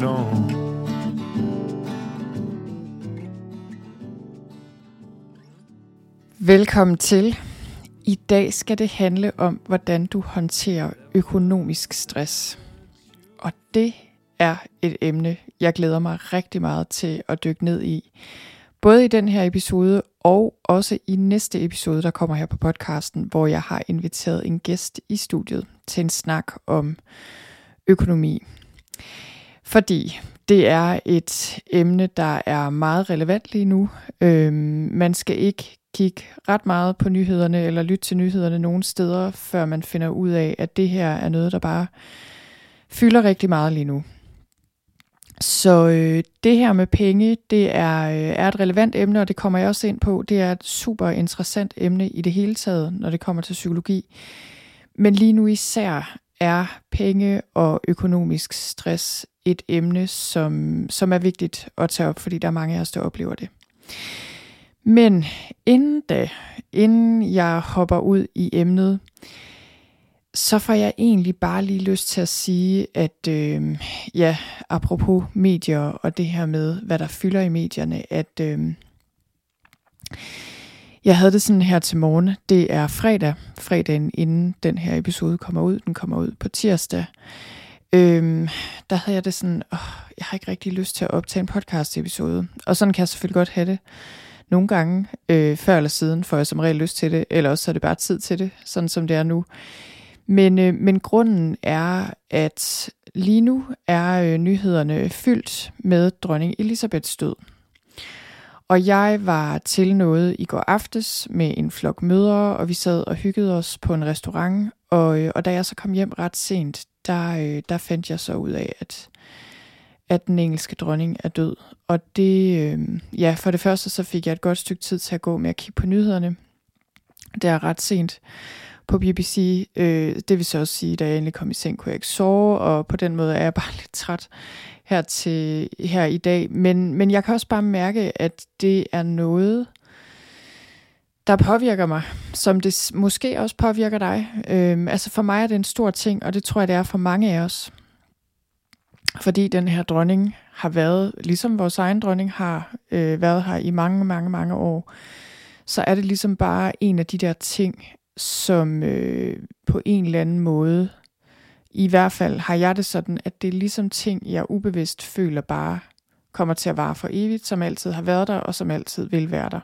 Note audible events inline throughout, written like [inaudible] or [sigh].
it on Velkommen til. I dag skal det handle om, hvordan du håndterer økonomisk stress. Og det er et emne, jeg glæder mig rigtig meget til at dykke ned i. Både i den her episode og også i næste episode, der kommer her på podcasten, hvor jeg har inviteret en gæst i studiet til en snak om økonomi. Fordi det er et emne, der er meget relevant lige nu. Øhm, man skal ikke kigge ret meget på nyhederne eller lytte til nyhederne nogen steder, før man finder ud af, at det her er noget, der bare fylder rigtig meget lige nu. Så øh, det her med penge, det er, øh, er et relevant emne, og det kommer jeg også ind på. Det er et super interessant emne i det hele taget, når det kommer til psykologi. Men lige nu især er penge og økonomisk stress et emne, som, som er vigtigt at tage op, fordi der er mange af os, der oplever det. Men inden da, inden jeg hopper ud i emnet, så får jeg egentlig bare lige lyst til at sige, at øh, ja, apropos medier og det her med, hvad der fylder i medierne, at øh, jeg havde det sådan her til morgen. Det er fredag, fredagen inden den her episode kommer ud. Den kommer ud på tirsdag. Øh, øhm, der havde jeg det sådan, åh, jeg har ikke rigtig lyst til at optage en podcast episode. Og sådan kan jeg selvfølgelig godt have det. Nogle gange, øh, før eller siden, får jeg som regel lyst til det, eller også så er det bare tid til det, sådan som det er nu. Men, øh, men grunden er, at lige nu er øh, nyhederne fyldt med dronning Elisabeths død. Og jeg var til noget i går aftes med en flok mødre, og vi sad og hyggede os på en restaurant. Og, øh, og da jeg så kom hjem ret sent, der, øh, der fandt jeg så ud af, at, at den engelske dronning er død. Og det, øh, ja, for det første så fik jeg et godt stykke tid til at gå med at kigge på nyhederne. Det er ret sent på BBC. Øh, det vil så også sige, da jeg endelig kom i seng, kunne jeg ikke sove, og på den måde er jeg bare [laughs] lidt træt her, til, her i dag. Men, men jeg kan også bare mærke, at det er noget, der påvirker mig, som det måske også påvirker dig. Øhm, altså for mig er det en stor ting, og det tror jeg, det er for mange af os. Fordi den her dronning har været, ligesom vores egen dronning har øh, været her i mange, mange, mange år, så er det ligesom bare en af de der ting, som øh, på en eller anden måde, i hvert fald har jeg det sådan, at det er ligesom ting, jeg ubevidst føler bare kommer til at vare for evigt, som altid har været der, og som altid vil være der.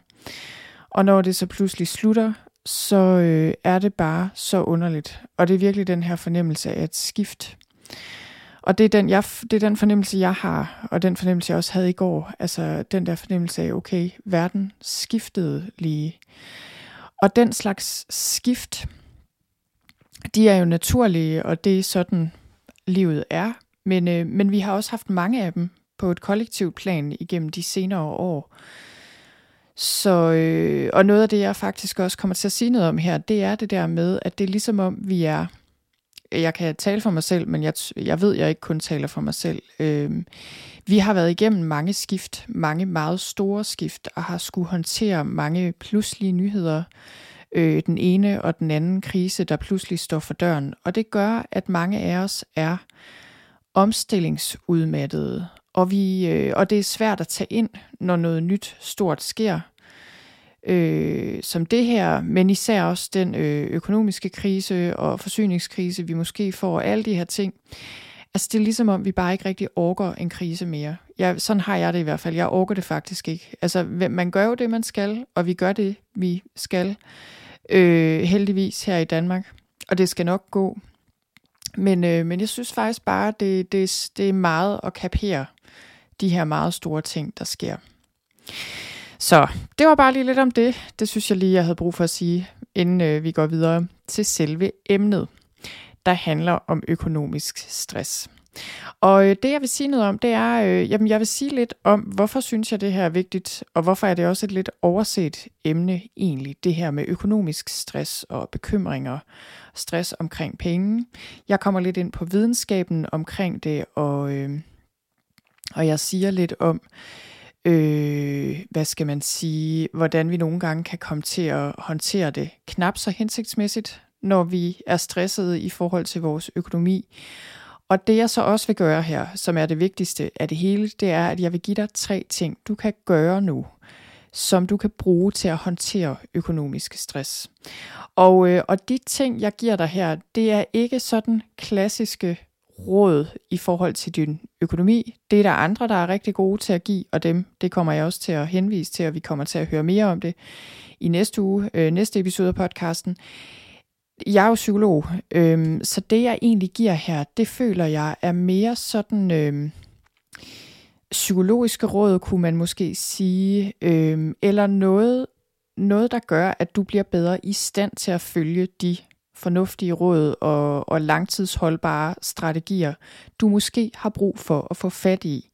Og når det så pludselig slutter, så øh, er det bare så underligt. Og det er virkelig den her fornemmelse af et skift. Og det er, den, jeg, det er den fornemmelse, jeg har, og den fornemmelse, jeg også havde i går. Altså den der fornemmelse af, okay, verden skiftede lige. Og den slags skift, de er jo naturlige, og det er sådan, livet er. Men, øh, men vi har også haft mange af dem på et kollektivt plan igennem de senere år. Så, øh, og noget af det, jeg faktisk også kommer til at sige noget om her, det er det der med, at det er ligesom om, vi er, jeg kan tale for mig selv, men jeg, jeg ved, jeg ikke kun taler for mig selv. Øh, vi har været igennem mange skift, mange meget store skift, og har skulle håndtere mange pludselige nyheder. Øh, den ene og den anden krise, der pludselig står for døren. Og det gør, at mange af os er omstillingsudmattede. Og, vi, øh, og det er svært at tage ind, når noget nyt stort sker. Øh, som det her, men især også den øh, økonomiske krise og forsyningskrise, vi måske får, alle de her ting Altså det er ligesom om, vi bare ikke rigtig orker en krise mere. Jeg, sådan har jeg det i hvert fald. Jeg orker det faktisk ikke. Altså man gør jo det, man skal, og vi gør det, vi skal. Øh, heldigvis her i Danmark. Og det skal nok gå. Men, øh, men jeg synes faktisk bare, det, det, det er meget at kapere de her meget store ting, der sker. Så det var bare lige lidt om det. Det synes jeg lige, jeg havde brug for at sige, inden øh, vi går videre til selve emnet der handler om økonomisk stress. Og øh, det jeg vil sige noget om, det er, øh, jamen jeg vil sige lidt om, hvorfor synes jeg det her er vigtigt, og hvorfor er det også et lidt overset emne egentlig, det her med økonomisk stress og bekymringer, stress omkring penge. Jeg kommer lidt ind på videnskaben omkring det, og, øh, og jeg siger lidt om, øh, hvad skal man sige, hvordan vi nogle gange kan komme til at håndtere det knap så hensigtsmæssigt, når vi er stressede i forhold til vores økonomi. Og det jeg så også vil gøre her, som er det vigtigste af det hele, det er, at jeg vil give dig tre ting, du kan gøre nu, som du kan bruge til at håndtere økonomisk stress. Og, øh, og de ting, jeg giver dig her, det er ikke sådan klassiske råd i forhold til din økonomi. Det er der andre, der er rigtig gode til at give, og dem, det kommer jeg også til at henvise til, og vi kommer til at høre mere om det i næste uge, øh, næste episode af podcasten. Jeg er jo psykolog, øh, så det jeg egentlig giver her, det føler jeg er mere sådan øh, psykologiske råd, kunne man måske sige, øh, eller noget, noget, der gør, at du bliver bedre i stand til at følge de fornuftige råd og, og langtidsholdbare strategier, du måske har brug for at få fat i,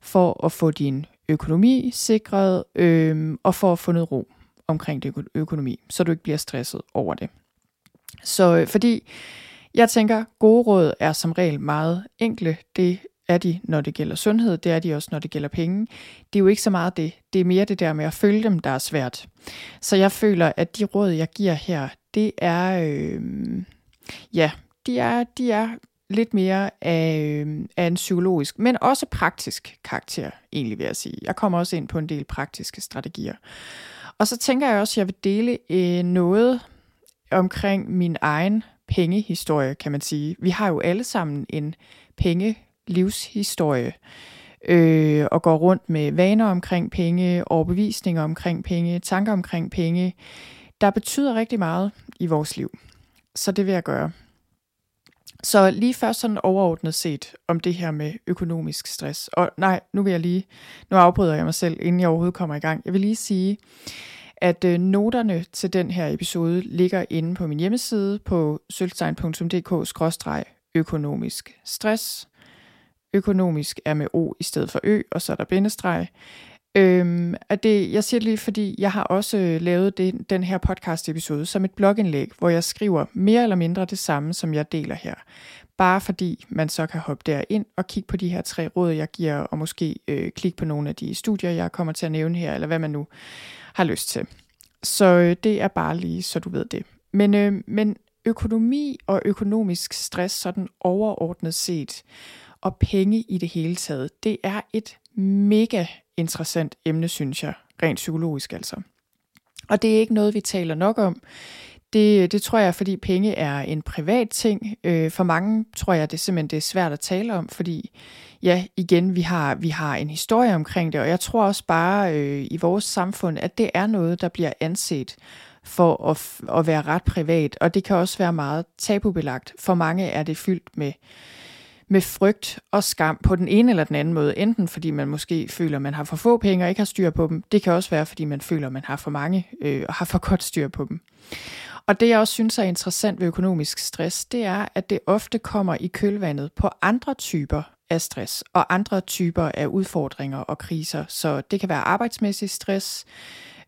for at få din økonomi sikret øh, og for at få noget ro omkring din økonomi, så du ikke bliver stresset over det. Så øh, fordi jeg tænker, gode råd er som regel meget enkle. Det er de, når det gælder sundhed, det er de også, når det gælder penge. Det er jo ikke så meget det. Det er mere det der med at følge dem, der er svært. Så jeg føler, at de råd, jeg giver her, det er, øh, ja, de er, de er lidt mere af, øh, af en psykologisk, men også praktisk karakter, egentlig vil jeg sige. Jeg kommer også ind på en del praktiske strategier. Og så tænker jeg også, at jeg vil dele øh, noget omkring min egen pengehistorie, kan man sige. Vi har jo alle sammen en penge livshistorie øh, og går rundt med vaner omkring penge, overbevisninger omkring penge, tanker omkring penge, der betyder rigtig meget i vores liv. Så det vil jeg gøre. Så lige først sådan overordnet set om det her med økonomisk stress. Og nej, nu vil jeg lige, nu afbryder jeg mig selv, inden jeg overhovedet kommer i gang. Jeg vil lige sige, at øh, noterne til den her episode ligger inde på min hjemmeside på sølvstein.dk-økonomisk stress. Økonomisk er med O i stedet for Ø, og så er der bindestreg. Øhm, at det, jeg siger det lige, fordi jeg har også øh, lavet det, den her podcast episode som et blogindlæg, hvor jeg skriver mere eller mindre det samme, som jeg deler her. Bare fordi man så kan hoppe derind og kigge på de her tre råd, jeg giver, og måske øh, klikke på nogle af de studier, jeg kommer til at nævne her, eller hvad man nu har lyst til. Så øh, det er bare lige, så du ved det. Men, øh, men økonomi og økonomisk stress, sådan overordnet set, og penge i det hele taget, det er et mega interessant emne, synes jeg, rent psykologisk altså. Og det er ikke noget, vi taler nok om. Det, det tror jeg, fordi penge er en privat ting. Øh, for mange tror jeg, det simpelthen det er svært at tale om, fordi ja, igen, vi har, vi har en historie omkring det, og jeg tror også bare øh, i vores samfund, at det er noget, der bliver anset for at, at være ret privat, og det kan også være meget tabubelagt. For mange er det fyldt med med frygt og skam på den ene eller den anden måde. Enten fordi man måske føler, man har for få penge og ikke har styr på dem. Det kan også være, fordi man føler, man har for mange øh, og har for godt styr på dem. Og det jeg også synes er interessant ved økonomisk stress, det er, at det ofte kommer i kølvandet på andre typer af stress og andre typer af udfordringer og kriser. Så det kan være arbejdsmæssig stress,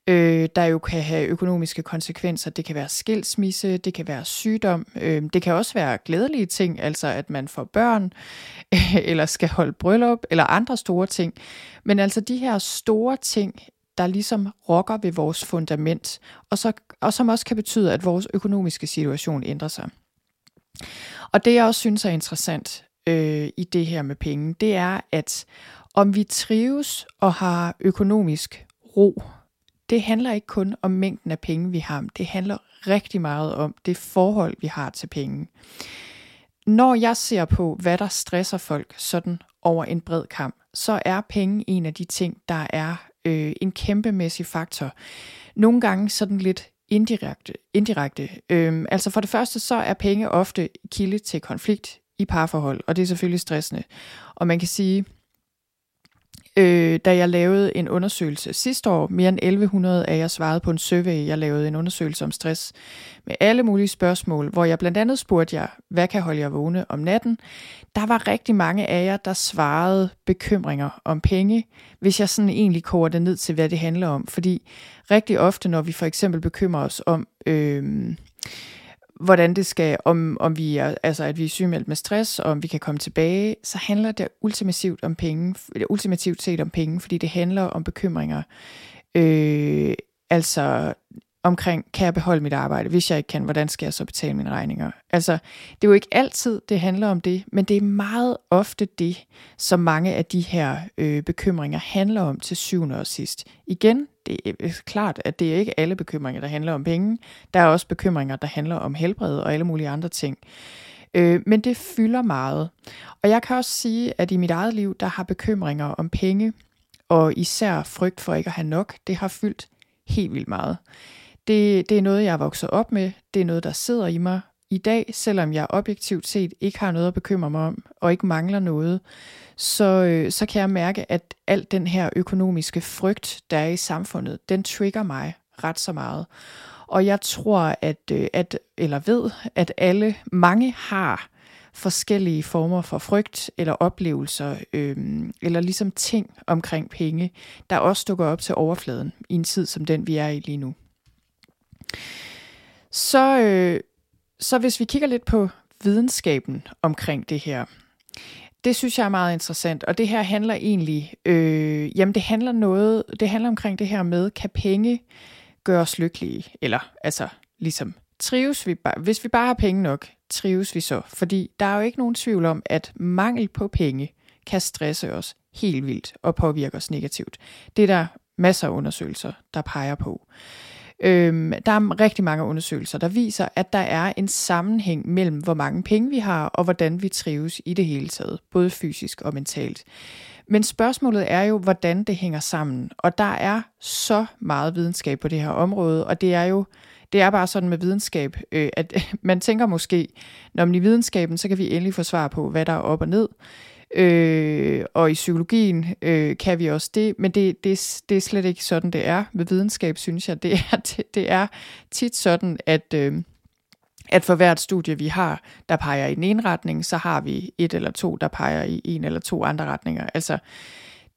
øh, der jo kan have økonomiske konsekvenser. Det kan være skilsmisse, det kan være sygdom, øh, det kan også være glædelige ting, altså at man får børn, øh, [laughs] eller skal holde bryllup, eller andre store ting. Men altså de her store ting, der ligesom rokker ved vores fundament, og, så, og som også kan betyde, at vores økonomiske situation ændrer sig. Og det jeg også synes er interessant øh, i det her med penge, det er, at om vi trives og har økonomisk ro, det handler ikke kun om mængden af penge, vi har. Det handler rigtig meget om det forhold, vi har til penge. Når jeg ser på, hvad der stresser folk sådan over en bred kamp, så er penge en af de ting, der er øh, en kæmpemæssig faktor. Nogle gange sådan lidt indirekte. indirekte. Øhm, altså for det første, så er penge ofte kilde til konflikt i parforhold, og det er selvfølgelig stressende. Og man kan sige, øh, da jeg lavede en undersøgelse sidste år. Mere end 1100 af jer svarede på en survey. Jeg lavede en undersøgelse om stress med alle mulige spørgsmål, hvor jeg blandt andet spurgte jer, hvad kan holde jer vågne om natten? Der var rigtig mange af jer, der svarede bekymringer om penge, hvis jeg sådan egentlig koger det ned til, hvad det handler om. Fordi rigtig ofte, når vi for eksempel bekymrer os om... Øh, hvordan det skal, om, om vi er, altså at vi er sygemeldt med stress, og om vi kan komme tilbage, så handler det ultimativt om penge, ultimativt set om penge, fordi det handler om bekymringer. Øh, altså omkring, kan jeg beholde mit arbejde? Hvis jeg ikke kan, hvordan skal jeg så betale mine regninger? Altså, det er jo ikke altid, det handler om det, men det er meget ofte det, som mange af de her øh, bekymringer handler om til syvende og sidst. Igen, det er øh, klart, at det er ikke alle bekymringer, der handler om penge. Der er også bekymringer, der handler om helbred og alle mulige andre ting. Øh, men det fylder meget. Og jeg kan også sige, at i mit eget liv, der har bekymringer om penge, og især frygt for ikke at have nok, det har fyldt helt vildt meget. Det, det er noget, jeg er vokset op med. Det er noget, der sidder i mig i dag, selvom jeg objektivt set ikke har noget at bekymre mig om, og ikke mangler noget, så, øh, så kan jeg mærke, at al den her økonomiske frygt, der er i samfundet, den trigger mig ret så meget. Og jeg tror, at, øh, at eller ved, at alle, mange har forskellige former for frygt eller oplevelser, øh, eller ligesom ting omkring penge, der også dukker op til overfladen i en tid som den, vi er i lige nu. Så, øh, så hvis vi kigger lidt på videnskaben omkring det her, det synes jeg er meget interessant, og det her handler egentlig, øh, jamen det handler noget, det handler omkring det her med, kan penge gøre os lykkelige, eller altså ligesom trives vi bare, hvis vi bare har penge nok, trives vi så, fordi der er jo ikke nogen tvivl om, at mangel på penge kan stresse os helt vildt og påvirke os negativt. Det er der masser af undersøgelser, der peger på. Øhm, der er rigtig mange undersøgelser, der viser, at der er en sammenhæng mellem, hvor mange penge vi har, og hvordan vi trives i det hele taget, både fysisk og mentalt. Men spørgsmålet er jo, hvordan det hænger sammen. Og der er så meget videnskab på det her område, og det er jo det er bare sådan med videnskab, øh, at [laughs] man tænker måske, når man i videnskaben, så kan vi endelig få svar på, hvad der er op og ned. Øh, og i psykologien øh, kan vi også det, men det, det, det er slet ikke sådan, det er. Med videnskab, synes jeg, det er, [laughs] det, det er tit sådan, at, øh, at for hvert studie, vi har, der peger i den ene retning, så har vi et eller to, der peger i en eller to andre retninger. Altså,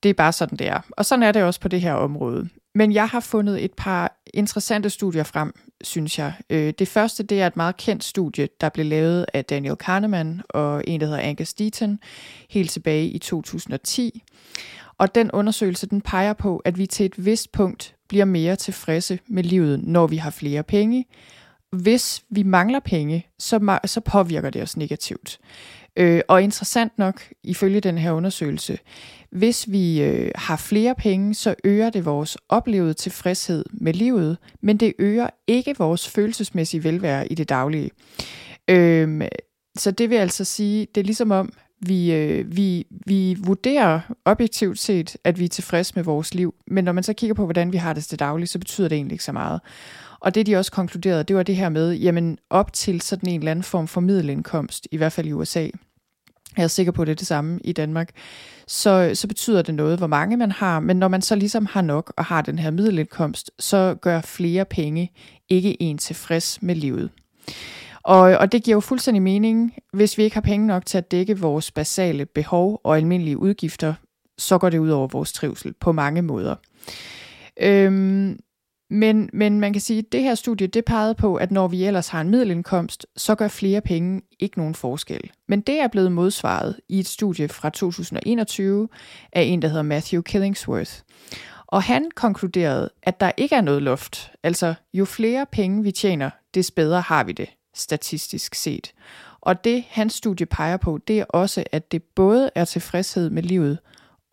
det er bare sådan, det er. Og sådan er det også på det her område. Men jeg har fundet et par interessante studier frem, synes jeg. Øh, det første det er et meget kendt studie, der blev lavet af Daniel Kahneman og en, der hedder Angus Deaton, helt tilbage i 2010. Og den undersøgelse den peger på, at vi til et vist punkt bliver mere tilfredse med livet, når vi har flere penge. Hvis vi mangler penge, så, så påvirker det os negativt. Øh, og interessant nok, ifølge den her undersøgelse, hvis vi øh, har flere penge, så øger det vores oplevede tilfredshed med livet, men det øger ikke vores følelsesmæssige velvære i det daglige. Øh, så det vil altså sige, det er ligesom om, vi, øh, vi, vi vurderer objektivt set, at vi er tilfredse med vores liv, men når man så kigger på, hvordan vi har det til dagligt, så betyder det egentlig ikke så meget. Og det de også konkluderede, det var det her med, jamen op til sådan en eller anden form for middelindkomst, i hvert fald i USA, jeg er sikker på, at det er det samme i Danmark, så, så betyder det noget, hvor mange man har, men når man så ligesom har nok og har den her middelindkomst, så gør flere penge ikke en tilfreds med livet. Og, og det giver jo fuldstændig mening, hvis vi ikke har penge nok til at dække vores basale behov og almindelige udgifter, så går det ud over vores trivsel på mange måder. Øhm, men, men man kan sige, at det her studie det pegede på, at når vi ellers har en middelindkomst, så gør flere penge ikke nogen forskel. Men det er blevet modsvaret i et studie fra 2021 af en, der hedder Matthew Killingsworth. Og han konkluderede, at der ikke er noget luft. Altså, jo flere penge vi tjener, des bedre har vi det, statistisk set. Og det hans studie peger på, det er også, at det både er tilfredshed med livet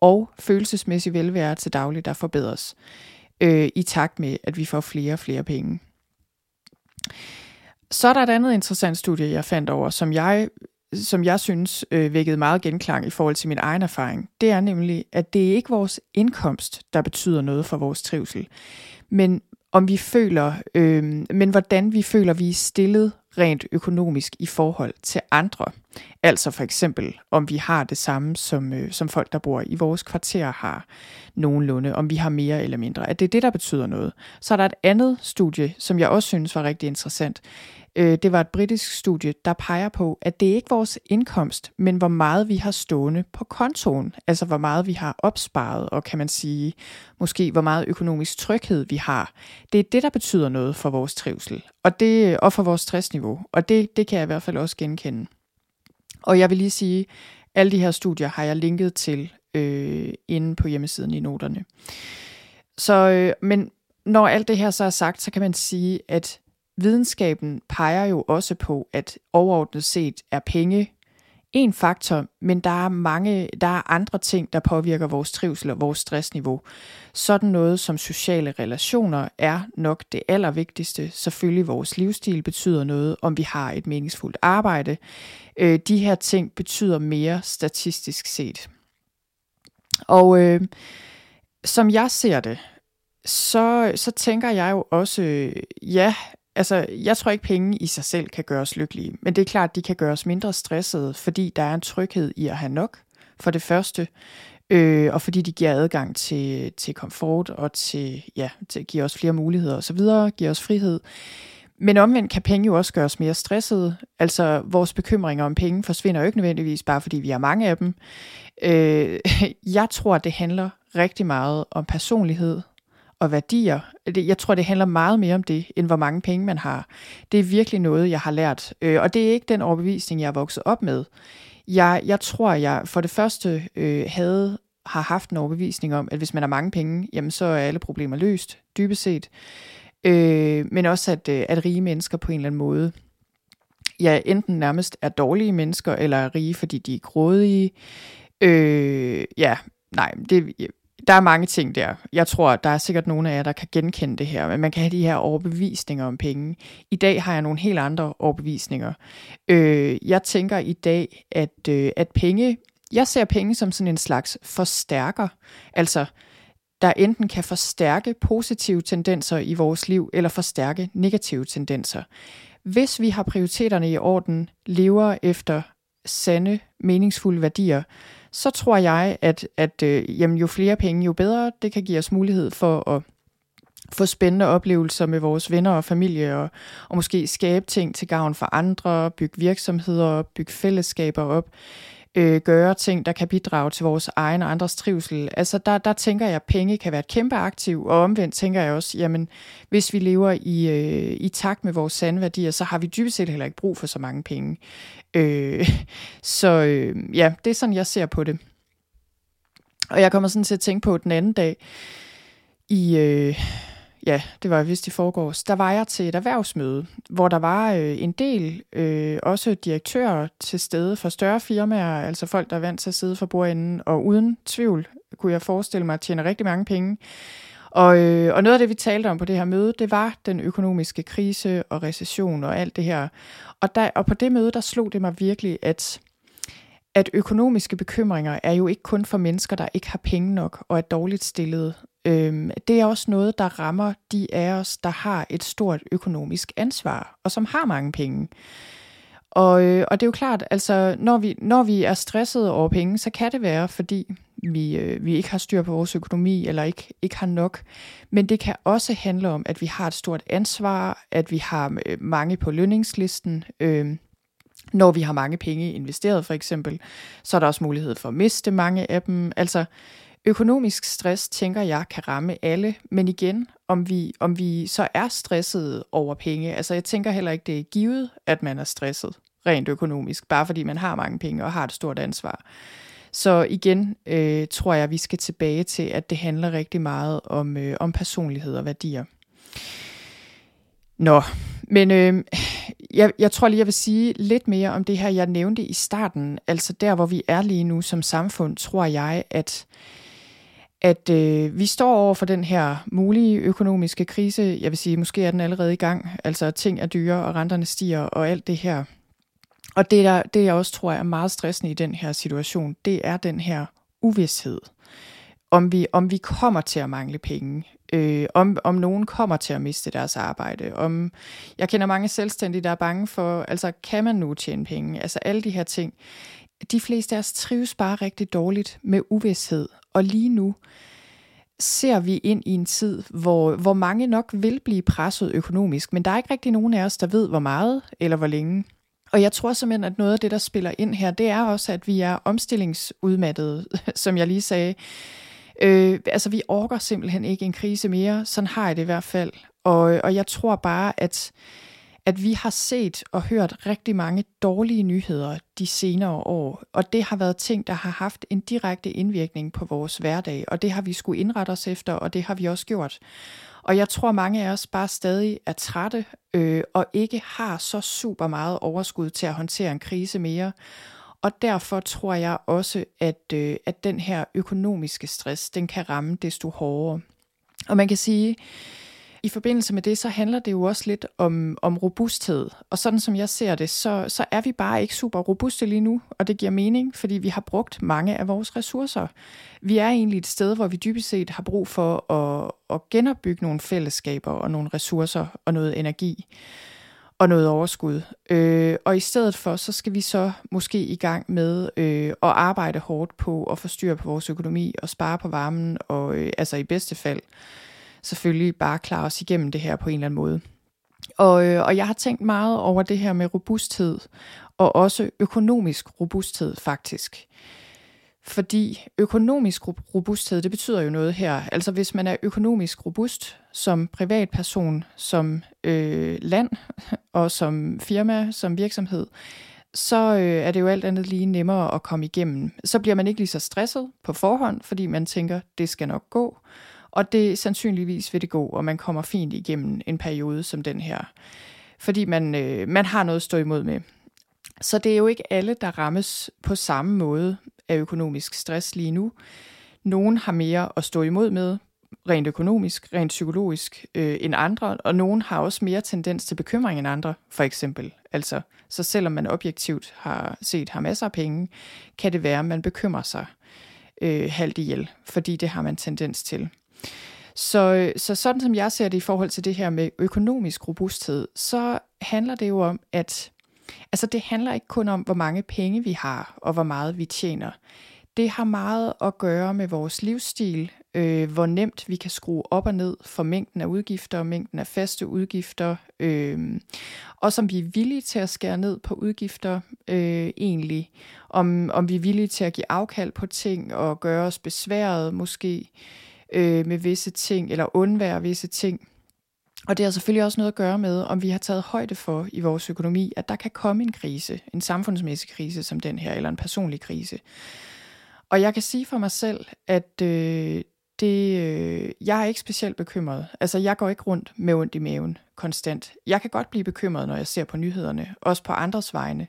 og følelsesmæssig velvære til daglig, der forbedres øh, i takt med, at vi får flere og flere penge. Så er der et andet interessant studie, jeg fandt over, som jeg, som jeg synes øh, vækkede meget genklang i forhold til min egen erfaring. Det er nemlig, at det er ikke vores indkomst, der betyder noget for vores trivsel, men om vi føler, øh, men hvordan vi føler, vi er stillet rent økonomisk i forhold til andre. Altså for eksempel, om vi har det samme, som, øh, som folk, der bor i vores kvarter har nogenlunde, om vi har mere eller mindre. At det er det, der betyder noget. Så er der et andet studie, som jeg også synes var rigtig interessant. Øh, det var et britisk studie, der peger på, at det er ikke vores indkomst, men hvor meget vi har stående på kontoen. Altså hvor meget vi har opsparet, og kan man sige, måske hvor meget økonomisk tryghed vi har. Det er det, der betyder noget for vores trivsel, og, det, øh, og for vores stressniveau. Og det, det kan jeg i hvert fald også genkende. Og jeg vil lige sige, alle de her studier har jeg linket til øh, inde på hjemmesiden i noterne. Så, øh, men når alt det her så er sagt, så kan man sige, at videnskaben peger jo også på, at overordnet set er penge en faktor, men der er mange, der er andre ting, der påvirker vores trivsel og vores stressniveau. Sådan noget som sociale relationer er nok det allervigtigste. Selvfølgelig vores livsstil betyder noget, om vi har et meningsfuldt arbejde. Øh, de her ting betyder mere statistisk set. Og øh, som jeg ser det, så, så tænker jeg jo også, ja, altså, jeg tror ikke, penge i sig selv kan gøre os lykkelige, men det er klart, at de kan gøre os mindre stressede, fordi der er en tryghed i at have nok, for det første, øh, og fordi de giver adgang til, til komfort og til, ja, til at give os flere muligheder osv., giver os frihed. Men omvendt kan penge jo også gøre os mere stressede. Altså, vores bekymringer om penge forsvinder jo ikke nødvendigvis, bare fordi vi har mange af dem. Øh, [laughs] jeg tror, det handler rigtig meget om personlighed og værdier. Jeg tror, det handler meget mere om det, end hvor mange penge man har. Det er virkelig noget, jeg har lært. Øh, og det er ikke den overbevisning, jeg er vokset op med. Jeg, jeg tror, jeg for det første øh, havde har haft en overbevisning om, at hvis man har mange penge, jamen så er alle problemer løst, dybest set. Øh, men også, at, øh, at rige mennesker på en eller anden måde, ja, enten nærmest er dårlige mennesker, eller er rige, fordi de er grådige. Øh, ja, nej, det, der er mange ting der. Jeg tror, der er sikkert nogle af jer, der kan genkende det her, men man kan have de her overbevisninger om penge. I dag har jeg nogle helt andre overbevisninger. Øh, jeg tænker i dag, at, øh, at penge, jeg ser penge som sådan en slags forstærker. Altså, der enten kan forstærke positive tendenser i vores liv, eller forstærke negative tendenser. Hvis vi har prioriteterne i orden, lever efter sande, meningsfulde værdier, så tror jeg, at, at øh, jamen, jo flere penge, jo bedre. Det kan give os mulighed for at få spændende oplevelser med vores venner og familie, og, og måske skabe ting til gavn for andre, bygge virksomheder op, bygge fællesskaber op, øh, gøre ting, der kan bidrage til vores egen og andres trivsel. Altså der, der tænker jeg, at penge kan være et kæmpe aktiv, og omvendt tænker jeg også, jamen hvis vi lever i, øh, i takt med vores sande værdier, så har vi dybest set heller ikke brug for så mange penge. Øh, [laughs] så øh, ja, det er sådan, jeg ser på det. Og jeg kommer sådan til at tænke på den anden dag i... Øh, ja, det var vist i forgårs, der var jeg til et erhvervsmøde, hvor der var øh, en del, øh, også direktører til stede for større firmaer, altså folk, der er vant til at sidde for bordenden, og uden tvivl kunne jeg forestille mig at tjene rigtig mange penge. Og, øh, og noget af det, vi talte om på det her møde, det var den økonomiske krise og recession og alt det her. Og, der, og på det møde, der slog det mig virkelig, at at økonomiske bekymringer er jo ikke kun for mennesker, der ikke har penge nok og er dårligt stillet. Øhm, det er også noget, der rammer de af os, der har et stort økonomisk ansvar, og som har mange penge. Og, øh, og det er jo klart, altså når vi, når vi er stressede over penge, så kan det være, fordi vi, øh, vi ikke har styr på vores økonomi, eller ikke, ikke har nok. Men det kan også handle om, at vi har et stort ansvar, at vi har øh, mange på lønningslisten. Øh, når vi har mange penge investeret for eksempel, så er der også mulighed for at miste mange af dem. Altså økonomisk stress, tænker jeg, kan ramme alle. Men igen, om vi, om vi så er stresset over penge. Altså jeg tænker heller ikke, det er givet, at man er stresset rent økonomisk, bare fordi man har mange penge og har et stort ansvar. Så igen øh, tror jeg, vi skal tilbage til, at det handler rigtig meget om, øh, om personlighed og værdier. Nå, men øh, jeg, jeg tror lige, jeg vil sige lidt mere om det her, jeg nævnte i starten. Altså der, hvor vi er lige nu som samfund, tror jeg, at, at øh, vi står over for den her mulige økonomiske krise. Jeg vil sige, måske er den allerede i gang. Altså ting er dyre, og renterne stiger, og alt det her. Og det, der, det jeg også tror er meget stressende i den her situation, det er den her uvidshed. om vi, om vi kommer til at mangle penge, øh, om, om nogen kommer til at miste deres arbejde, om jeg kender mange selvstændige, der er bange for, altså kan man nu tjene penge, altså alle de her ting. De fleste af os trives bare rigtig dårligt med uvidshed, og lige nu ser vi ind i en tid, hvor, hvor mange nok vil blive presset økonomisk, men der er ikke rigtig nogen af os, der ved, hvor meget eller hvor længe. Og jeg tror simpelthen, at noget af det, der spiller ind her, det er også, at vi er omstillingsudmattede, [laughs] som jeg lige sagde. Øh, altså, vi orker simpelthen ikke en krise mere. Sådan har jeg det i hvert fald. Og, og jeg tror bare, at, at vi har set og hørt rigtig mange dårlige nyheder de senere år. Og det har været ting, der har haft en direkte indvirkning på vores hverdag. Og det har vi skulle indrette os efter, og det har vi også gjort. Og jeg tror, mange af os bare stadig er trætte øh, og ikke har så super meget overskud til at håndtere en krise mere. Og derfor tror jeg også, at, øh, at den her økonomiske stress, den kan ramme desto hårdere. Og man kan sige, i forbindelse med det, så handler det jo også lidt om, om robusthed. Og sådan som jeg ser det, så, så er vi bare ikke super robuste lige nu, og det giver mening, fordi vi har brugt mange af vores ressourcer. Vi er egentlig et sted, hvor vi dybest set har brug for at, at genopbygge nogle fællesskaber og nogle ressourcer og noget energi og noget overskud. Øh, og i stedet for, så skal vi så måske i gang med øh, at arbejde hårdt på at få styr på vores økonomi og spare på varmen, og øh, altså i bedste fald selvfølgelig bare klare os igennem det her på en eller anden måde. Og, øh, og jeg har tænkt meget over det her med robusthed, og også økonomisk robusthed faktisk. Fordi økonomisk robusthed, det betyder jo noget her. Altså hvis man er økonomisk robust som privatperson, som øh, land [laughs] og som firma, som virksomhed, så øh, er det jo alt andet lige nemmere at komme igennem. Så bliver man ikke lige så stresset på forhånd, fordi man tænker, det skal nok gå. Og det sandsynligvis vil det gå, og man kommer fint igennem en periode som den her. Fordi man, øh, man har noget at stå imod med. Så det er jo ikke alle, der rammes på samme måde af økonomisk stress lige nu. Nogen har mere at stå imod med, rent økonomisk, rent psykologisk, øh, end andre, og nogen har også mere tendens til bekymring end andre, for eksempel. Altså, så selvom man objektivt har set har masser af penge, kan det være, at man bekymrer sig øh, halvt ihjel, fordi det har man tendens til. Så, så sådan som jeg ser det i forhold til det her med økonomisk robusthed, så handler det jo om, at altså det handler ikke kun om, hvor mange penge vi har, og hvor meget vi tjener. Det har meget at gøre med vores livsstil, øh, hvor nemt vi kan skrue op og ned for mængden af udgifter, mængden af faste udgifter, øh, og som vi er villige til at skære ned på udgifter øh, egentlig. Om, om vi er villige til at give afkald på ting og gøre os besværet måske øh, øh, med visse ting, eller undvære visse ting. Og det har selvfølgelig også noget at gøre med, om vi har taget højde for i vores økonomi, at der kan komme en krise, en samfundsmæssig krise som den her, eller en personlig krise. Og jeg kan sige for mig selv, at øh, det, øh, jeg er ikke specielt bekymret. Altså, jeg går ikke rundt med ondt i maven konstant. Jeg kan godt blive bekymret, når jeg ser på nyhederne, også på andres vegne.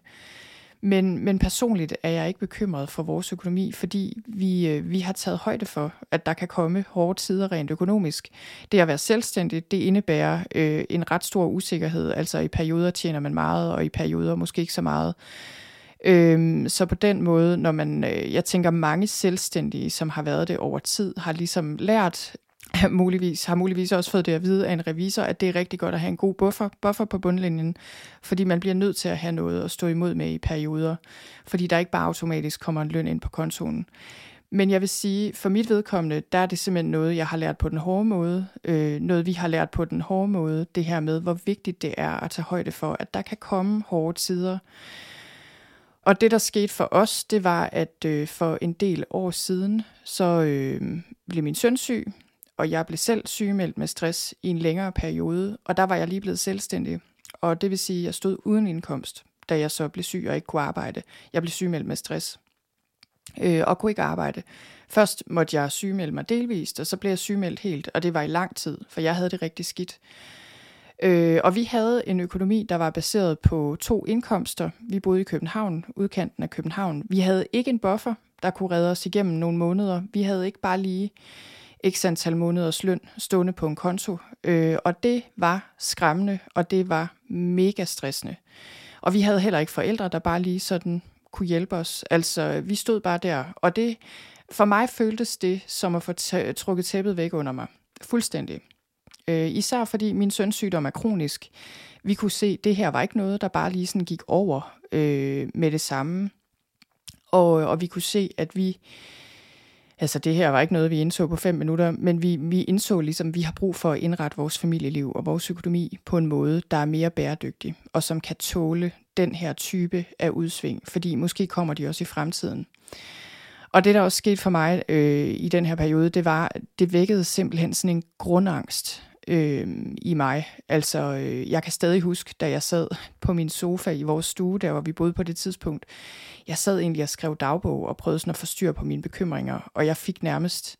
Men, men personligt er jeg ikke bekymret for vores økonomi, fordi vi, øh, vi har taget højde for, at der kan komme hårde tider rent økonomisk. Det at være selvstændig, det indebærer øh, en ret stor usikkerhed. Altså i perioder tjener man meget, og i perioder måske ikke så meget. Øhm, så på den måde, når man, øh, jeg tænker mange selvstændige, som har været det over tid, har ligesom lært muligvis, har muligvis også fået det at vide af en revisor, at det er rigtig godt at have en god buffer, buffer på bundlinjen, fordi man bliver nødt til at have noget at stå imod med i perioder, fordi der ikke bare automatisk kommer en løn ind på kontoen. Men jeg vil sige, for mit vedkommende, der er det simpelthen noget, jeg har lært på den hårde måde. Øh, noget, vi har lært på den hårde måde. Det her med, hvor vigtigt det er at tage højde for, at der kan komme hårde tider. Og det, der skete for os, det var, at øh, for en del år siden, så øh, blev min søn syg og jeg blev selv sygemeldt med stress i en længere periode, og der var jeg lige blevet selvstændig. Og det vil sige, at jeg stod uden indkomst, da jeg så blev syg og ikke kunne arbejde. Jeg blev sygemeldt med stress øh, og kunne ikke arbejde. Først måtte jeg sygemelde mig delvist, og så blev jeg sygemeldt helt, og det var i lang tid, for jeg havde det rigtig skidt. Øh, og vi havde en økonomi, der var baseret på to indkomster. Vi boede i København, udkanten af København. Vi havde ikke en buffer, der kunne redde os igennem nogle måneder. Vi havde ikke bare lige x antal måneders løn stående på en konto. Øh, og det var skræmmende, og det var mega stressende. Og vi havde heller ikke forældre, der bare lige sådan kunne hjælpe os. Altså, vi stod bare der, og det For mig føltes det som at få trukket tæppet væk under mig. Fuldstændig. Øh, især fordi min søns sygdom er kronisk. Vi kunne se, at det her var ikke noget, der bare lige sådan gik over øh, med det samme. Og, og vi kunne se, at vi... Altså det her var ikke noget, vi indså på fem minutter, men vi, vi indså ligesom, at vi har brug for at indrette vores familieliv og vores økonomi på en måde, der er mere bæredygtig, og som kan tåle den her type af udsving, fordi måske kommer de også i fremtiden. Og det, der også skete for mig øh, i den her periode, det var, det vækkede simpelthen sådan en grundangst øh, i mig. Altså, øh, jeg kan stadig huske, da jeg sad på min sofa i vores stue, der hvor vi boede på det tidspunkt. Jeg sad egentlig og skrev dagbog og prøvede sådan at forstyrre på mine bekymringer, og jeg fik nærmest,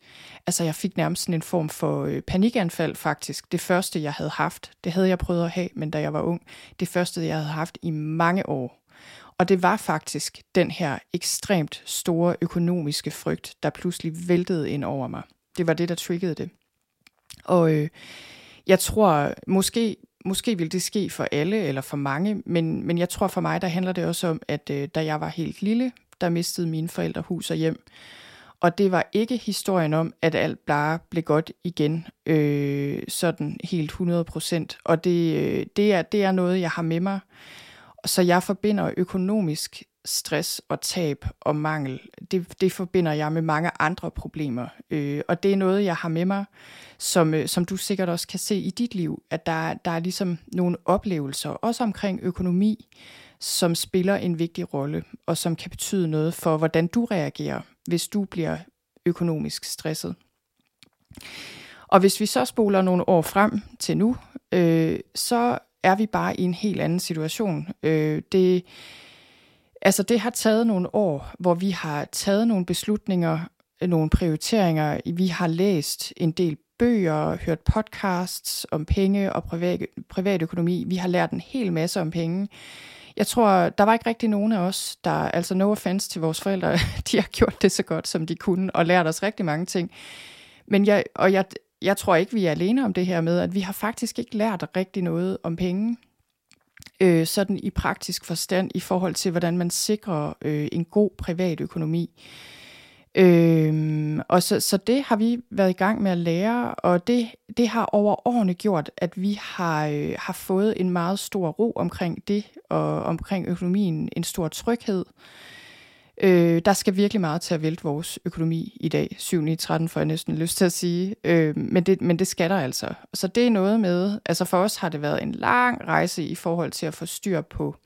altså jeg fik nærmest sådan en form for øh, panikanfald faktisk. Det første, jeg havde haft, det havde jeg prøvet at have, men da jeg var ung, det første, jeg havde haft i mange år. Og det var faktisk den her ekstremt store økonomiske frygt, der pludselig væltede ind over mig. Det var det, der triggede det. Og øh, jeg tror, måske, måske vil det ske for alle eller for mange, men, men jeg tror for mig, der handler det også om, at øh, da jeg var helt lille, der mistede mine forældre hus og hjem. Og det var ikke historien om, at alt bare blev godt igen, øh, sådan helt 100 procent. Og det, øh, det, er, det er noget, jeg har med mig. Så jeg forbinder økonomisk stress og tab og mangel, det, det forbinder jeg med mange andre problemer. Øh, og det er noget, jeg har med mig, som, øh, som du sikkert også kan se i dit liv, at der, der er ligesom nogle oplevelser, også omkring økonomi, som spiller en vigtig rolle, og som kan betyde noget for, hvordan du reagerer, hvis du bliver økonomisk stresset. Og hvis vi så spoler nogle år frem til nu, øh, så er vi bare i en helt anden situation. Øh, det Altså det har taget nogle år, hvor vi har taget nogle beslutninger, nogle prioriteringer. Vi har læst en del bøger, hørt podcasts om penge og privat, privatøkonomi. Vi har lært en hel masse om penge. Jeg tror, der var ikke rigtig nogen af os, der, altså no offense til vores forældre, [laughs] de har gjort det så godt, som de kunne, og lært os rigtig mange ting. Men jeg, og jeg, jeg tror ikke, vi er alene om det her med, at vi har faktisk ikke lært rigtig noget om penge øh, sådan i praktisk forstand i forhold til, hvordan man sikrer øh, en god privat økonomi. Øhm, og så, så det har vi været i gang med at lære, og det, det har over årene gjort, at vi har, øh, har fået en meget stor ro omkring det, og omkring økonomien, en stor tryghed. Øh, Øh, der skal virkelig meget til at vælte vores økonomi i dag. 7 i 13 får jeg næsten lyst til at sige. Øh, men, det, men det skal der altså. Så det er noget med, altså for os har det været en lang rejse i forhold til at få styr på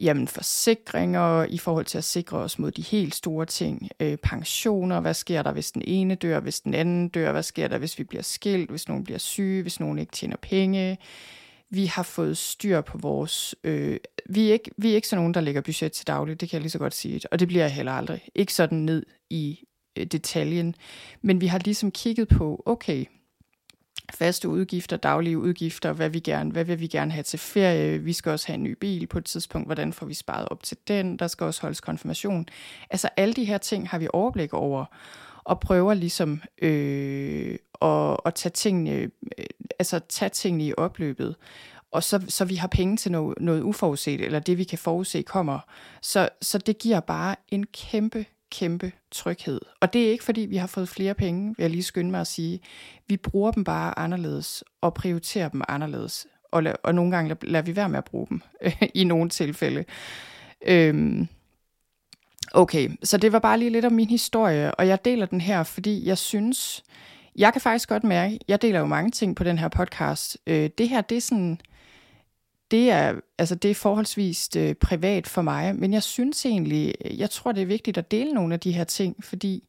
jamen forsikringer, i forhold til at sikre os mod de helt store ting. Øh, pensioner, hvad sker der, hvis den ene dør, hvis den anden dør, hvad sker der, hvis vi bliver skilt, hvis nogen bliver syge, hvis nogen ikke tjener penge vi har fået styr på vores... Øh, vi, er ikke, vi er ikke sådan nogen, der lægger budget til dagligt, det kan jeg lige så godt sige. Og det bliver jeg heller aldrig. Ikke sådan ned i øh, detaljen. Men vi har ligesom kigget på, okay, faste udgifter, daglige udgifter, hvad vi gerne, hvad vil vi gerne have til ferie, vi skal også have en ny bil på et tidspunkt, hvordan får vi sparet op til den, der skal også holdes konfirmation. Altså alle de her ting har vi overblik over, og prøver ligesom øh, at, at tage tingene, øh, altså tage tingene i opløbet, og så, så vi har penge til noget, noget uforudset, eller det vi kan forudse kommer. Så, så det giver bare en kæmpe, kæmpe tryghed. Og det er ikke fordi, vi har fået flere penge, vil jeg lige skynde mig at sige. Vi bruger dem bare anderledes, og prioriterer dem anderledes. Og, og nogle gange lader vi være med at bruge dem, [laughs] i nogle tilfælde. Øhm, okay, så det var bare lige lidt om min historie, og jeg deler den her, fordi jeg synes, jeg kan faktisk godt mærke, jeg deler jo mange ting på den her podcast. Øh, det her, det er sådan, det er, altså det er forholdsvis øh, privat for mig, men jeg synes egentlig, jeg tror, det er vigtigt at dele nogle af de her ting, fordi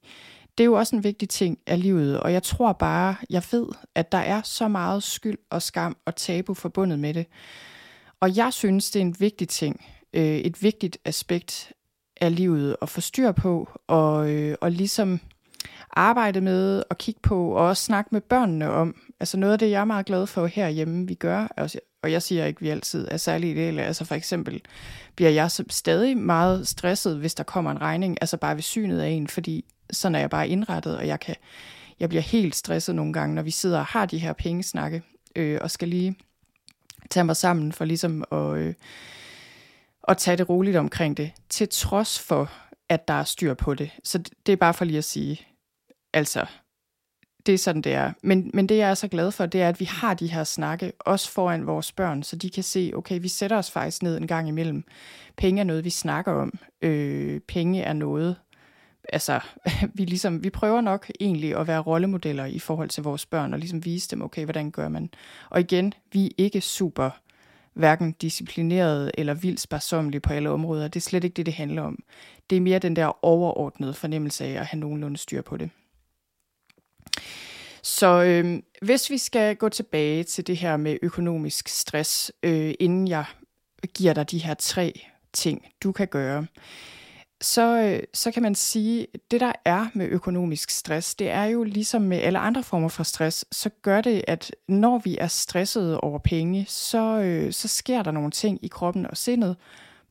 det er jo også en vigtig ting af livet, og jeg tror bare, jeg ved, at der er så meget skyld og skam og tabu forbundet med det. Og jeg synes, det er en vigtig ting, øh, et vigtigt aspekt af livet at få styr på, og, øh, og ligesom arbejde med og kigge på, og også snakke med børnene om. Altså noget af det, jeg er meget glad for herhjemme, vi gør, altså, og jeg siger ikke, at vi altid er særlig ideelle. Altså for eksempel bliver jeg stadig meget stresset, hvis der kommer en regning, altså bare ved synet af en, fordi sådan er jeg bare indrettet, og jeg kan jeg bliver helt stresset nogle gange, når vi sidder og har de her pengesnakke, øh, og skal lige tage mig sammen for ligesom at, øh, at tage det roligt omkring det, til trods for at der er styr på det. Så det er bare for lige at sige, altså, det er sådan, det er. Men, men det, jeg er så glad for, det er, at vi har de her snakke, også foran vores børn, så de kan se, okay, vi sætter os faktisk ned en gang imellem. Penge er noget, vi snakker om. Øh, penge er noget, altså, [laughs] vi, ligesom, vi prøver nok egentlig at være rollemodeller i forhold til vores børn, og ligesom vise dem, okay, hvordan gør man. Og igen, vi er ikke super hverken disciplineret eller vildt sparsomlige på alle områder. Det er slet ikke det, det handler om. Det er mere den der overordnede fornemmelse af at have nogenlunde styr på det. Så øh, hvis vi skal gå tilbage til det her med økonomisk stress, øh, inden jeg giver dig de her tre ting, du kan gøre, så, øh, så kan man sige, at det der er med økonomisk stress, det er jo ligesom med alle andre former for stress, så gør det, at når vi er stressede over penge, så, øh, så sker der nogle ting i kroppen og sindet,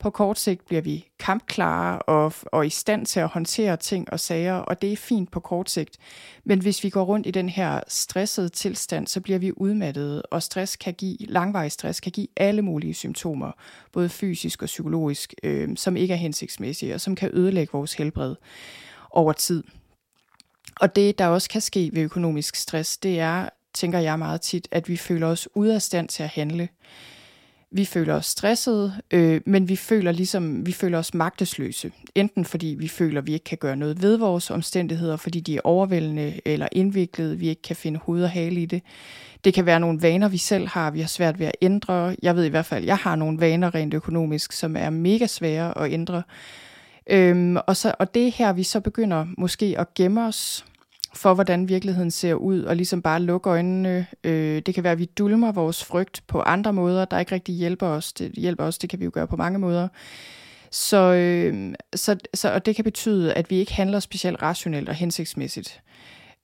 på kort sigt bliver vi kampklare og, og i stand til at håndtere ting og sager, og det er fint på kort sigt. Men hvis vi går rundt i den her stressede tilstand, så bliver vi udmattede, og stress kan give, langvarig stress kan give alle mulige symptomer, både fysisk og psykologisk, øh, som ikke er hensigtsmæssige, og som kan ødelægge vores helbred over tid. Og det, der også kan ske ved økonomisk stress, det er, tænker jeg meget tit, at vi føler os ude af stand til at handle vi føler os stressede, øh, men vi føler ligesom, vi føler os magtesløse. Enten fordi vi føler, at vi ikke kan gøre noget ved vores omstændigheder, fordi de er overvældende eller indviklede, vi ikke kan finde hoved og hale i det. Det kan være nogle vaner, vi selv har, vi har svært ved at ændre. Jeg ved i hvert fald, jeg har nogle vaner rent økonomisk, som er mega svære at ændre. Øhm, og, så, og det er her, vi så begynder måske at gemme os for, hvordan virkeligheden ser ud, og ligesom bare lukke øjnene. Øh, det kan være, at vi dulmer vores frygt på andre måder, der ikke rigtig hjælper os. Det hjælper os, det kan vi jo gøre på mange måder. Så, øh, så, så, og det kan betyde, at vi ikke handler specielt rationelt og hensigtsmæssigt.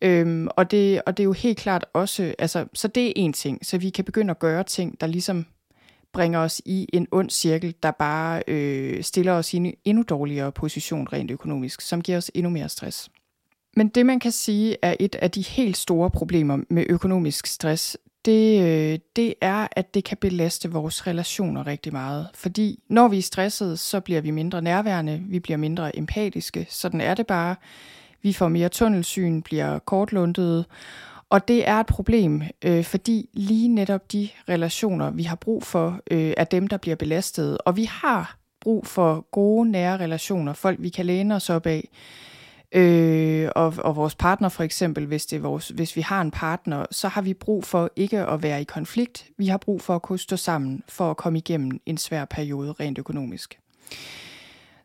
Øhm, og, det, og det er jo helt klart også, altså, så det er en ting, så vi kan begynde at gøre ting, der ligesom bringer os i en ond cirkel, der bare øh, stiller os i en endnu dårligere position rent økonomisk, som giver os endnu mere stress. Men det, man kan sige, er et af de helt store problemer med økonomisk stress, det, øh, det er, at det kan belaste vores relationer rigtig meget. Fordi når vi er stressede, så bliver vi mindre nærværende, vi bliver mindre empatiske. Sådan er det bare. Vi får mere tunnelsyn, bliver kortlundede. Og det er et problem, øh, fordi lige netop de relationer, vi har brug for, øh, er dem, der bliver belastet. Og vi har brug for gode, nære relationer, folk vi kan læne os op af øh, og, og vores partner for eksempel, hvis, det er vores, hvis vi har en partner, så har vi brug for ikke at være i konflikt. Vi har brug for at kunne stå sammen for at komme igennem en svær periode rent økonomisk.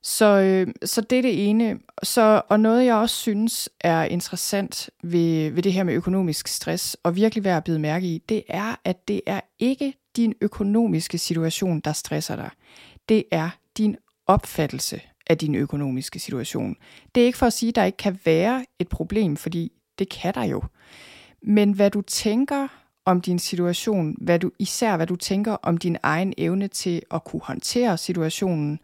Så, øh, så det er det ene. Så, og noget, jeg også synes er interessant ved, ved det her med økonomisk stress, og virkelig værd at bide mærke i, det er, at det er ikke din økonomiske situation, der stresser dig. Det er din opfattelse af din økonomiske situation. Det er ikke for at sige, at der ikke kan være et problem, fordi det kan der jo. Men hvad du tænker om din situation, hvad du, især hvad du tænker om din egen evne til at kunne håndtere situationen,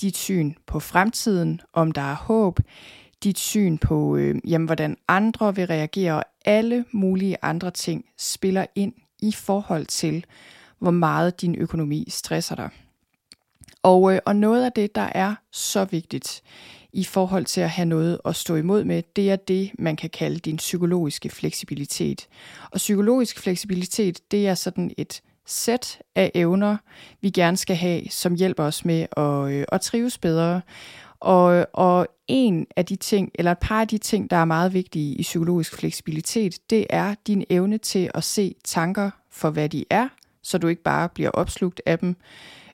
dit syn på fremtiden, om der er håb, dit syn på, øh, jamen, hvordan andre vil reagere, og alle mulige andre ting spiller ind i forhold til, hvor meget din økonomi stresser dig. Og, øh, og noget af det, der er så vigtigt i forhold til at have noget at stå imod med, det er det, man kan kalde din psykologiske fleksibilitet. Og psykologisk fleksibilitet, det er sådan et sæt af evner, vi gerne skal have, som hjælper os med at, øh, at trives bedre. Og, og en af de ting, eller et par af de ting, der er meget vigtige i psykologisk fleksibilitet, det er din evne til at se tanker for, hvad de er, så du ikke bare bliver opslugt af dem,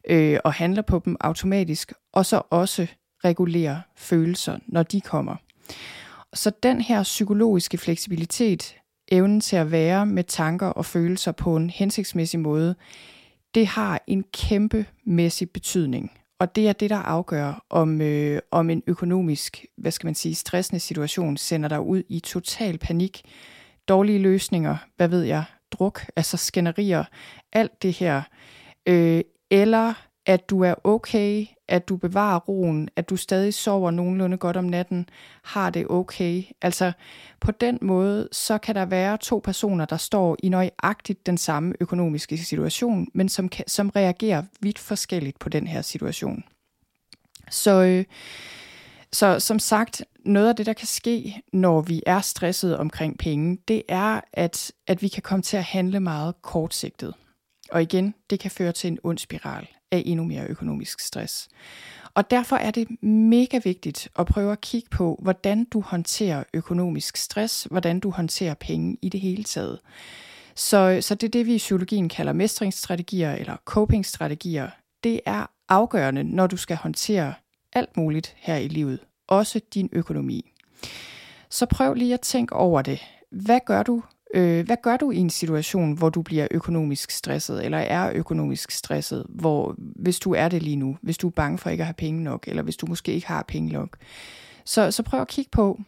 øh, og handler på dem automatisk, og så også regulerer følelser, når de kommer. Så den her psykologiske fleksibilitet, evnen til at være med tanker og følelser på en hensigtsmæssig måde, det har en kæmpemæssig betydning. Og det er det, der afgør, om, øh, om en økonomisk, hvad skal man sige, stressende situation sender dig ud i total panik, dårlige løsninger, hvad ved jeg, druk, altså skænderier, alt det her, øh, eller at du er okay, at du bevarer roen, at du stadig sover nogenlunde godt om natten, har det okay. Altså på den måde, så kan der være to personer, der står i nøjagtigt den samme økonomiske situation, men som, kan, som reagerer vidt forskelligt på den her situation. Så, øh, Så som sagt, noget af det, der kan ske, når vi er stresset omkring penge, det er, at, at vi kan komme til at handle meget kortsigtet. Og igen, det kan føre til en ond spiral af endnu mere økonomisk stress. Og derfor er det mega vigtigt at prøve at kigge på, hvordan du håndterer økonomisk stress, hvordan du håndterer penge i det hele taget. Så, så det er det, vi i psykologien kalder mestringsstrategier eller copingstrategier. Det er afgørende, når du skal håndtere alt muligt her i livet, også din økonomi. Så prøv lige at tænke over det. Hvad gør du, øh, hvad gør du i en situation, hvor du bliver økonomisk stresset, eller er økonomisk stresset, hvor, hvis du er det lige nu, hvis du er bange for ikke at have penge nok, eller hvis du måske ikke har penge nok. Så, så prøv at kigge på,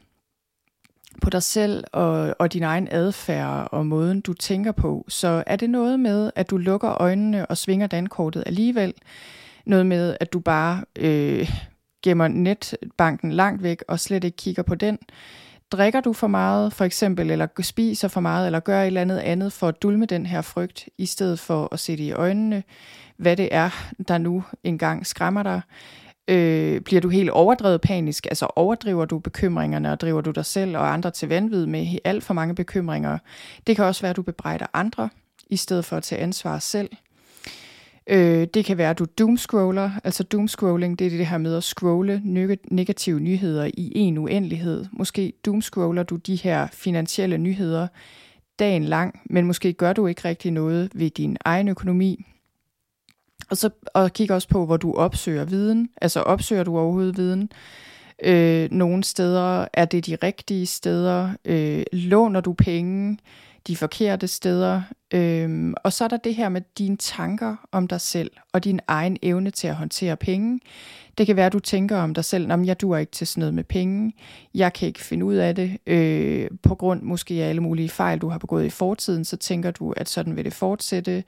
på dig selv og, og din egen adfærd og måden, du tænker på. Så er det noget med, at du lukker øjnene og svinger dankortet alligevel? Noget med, at du bare øh, gemmer netbanken langt væk og slet ikke kigger på den? Drikker du for meget, for eksempel, eller spiser for meget, eller gør et eller andet andet for at dulme den her frygt, i stedet for at se det i øjnene, hvad det er, der nu engang skræmmer dig? Øh, bliver du helt overdrevet panisk? Altså overdriver du bekymringerne, og driver du dig selv og andre til vanvid med alt for mange bekymringer? Det kan også være, at du bebrejder andre, i stedet for at tage ansvar selv. Øh, det kan være, at du doomscroller. Altså doomscrolling, det er det her med at scrolle negative nyheder i en uendelighed. Måske doomscroller du de her finansielle nyheder dagen lang, men måske gør du ikke rigtig noget ved din egen økonomi. Og så og kig også på, hvor du opsøger viden. Altså opsøger du overhovedet viden? Øh, nogle steder er det de rigtige steder. Øh, låner du penge de forkerte steder? Øhm, og så er der det her med dine tanker om dig selv og din egen evne til at håndtere penge. Det kan være, at du tænker om dig selv, at jeg duer ikke til sådan noget med penge. Jeg kan ikke finde ud af det. Øh, på grund måske af alle mulige fejl, du har begået i fortiden, så tænker du, at sådan vil det fortsætte.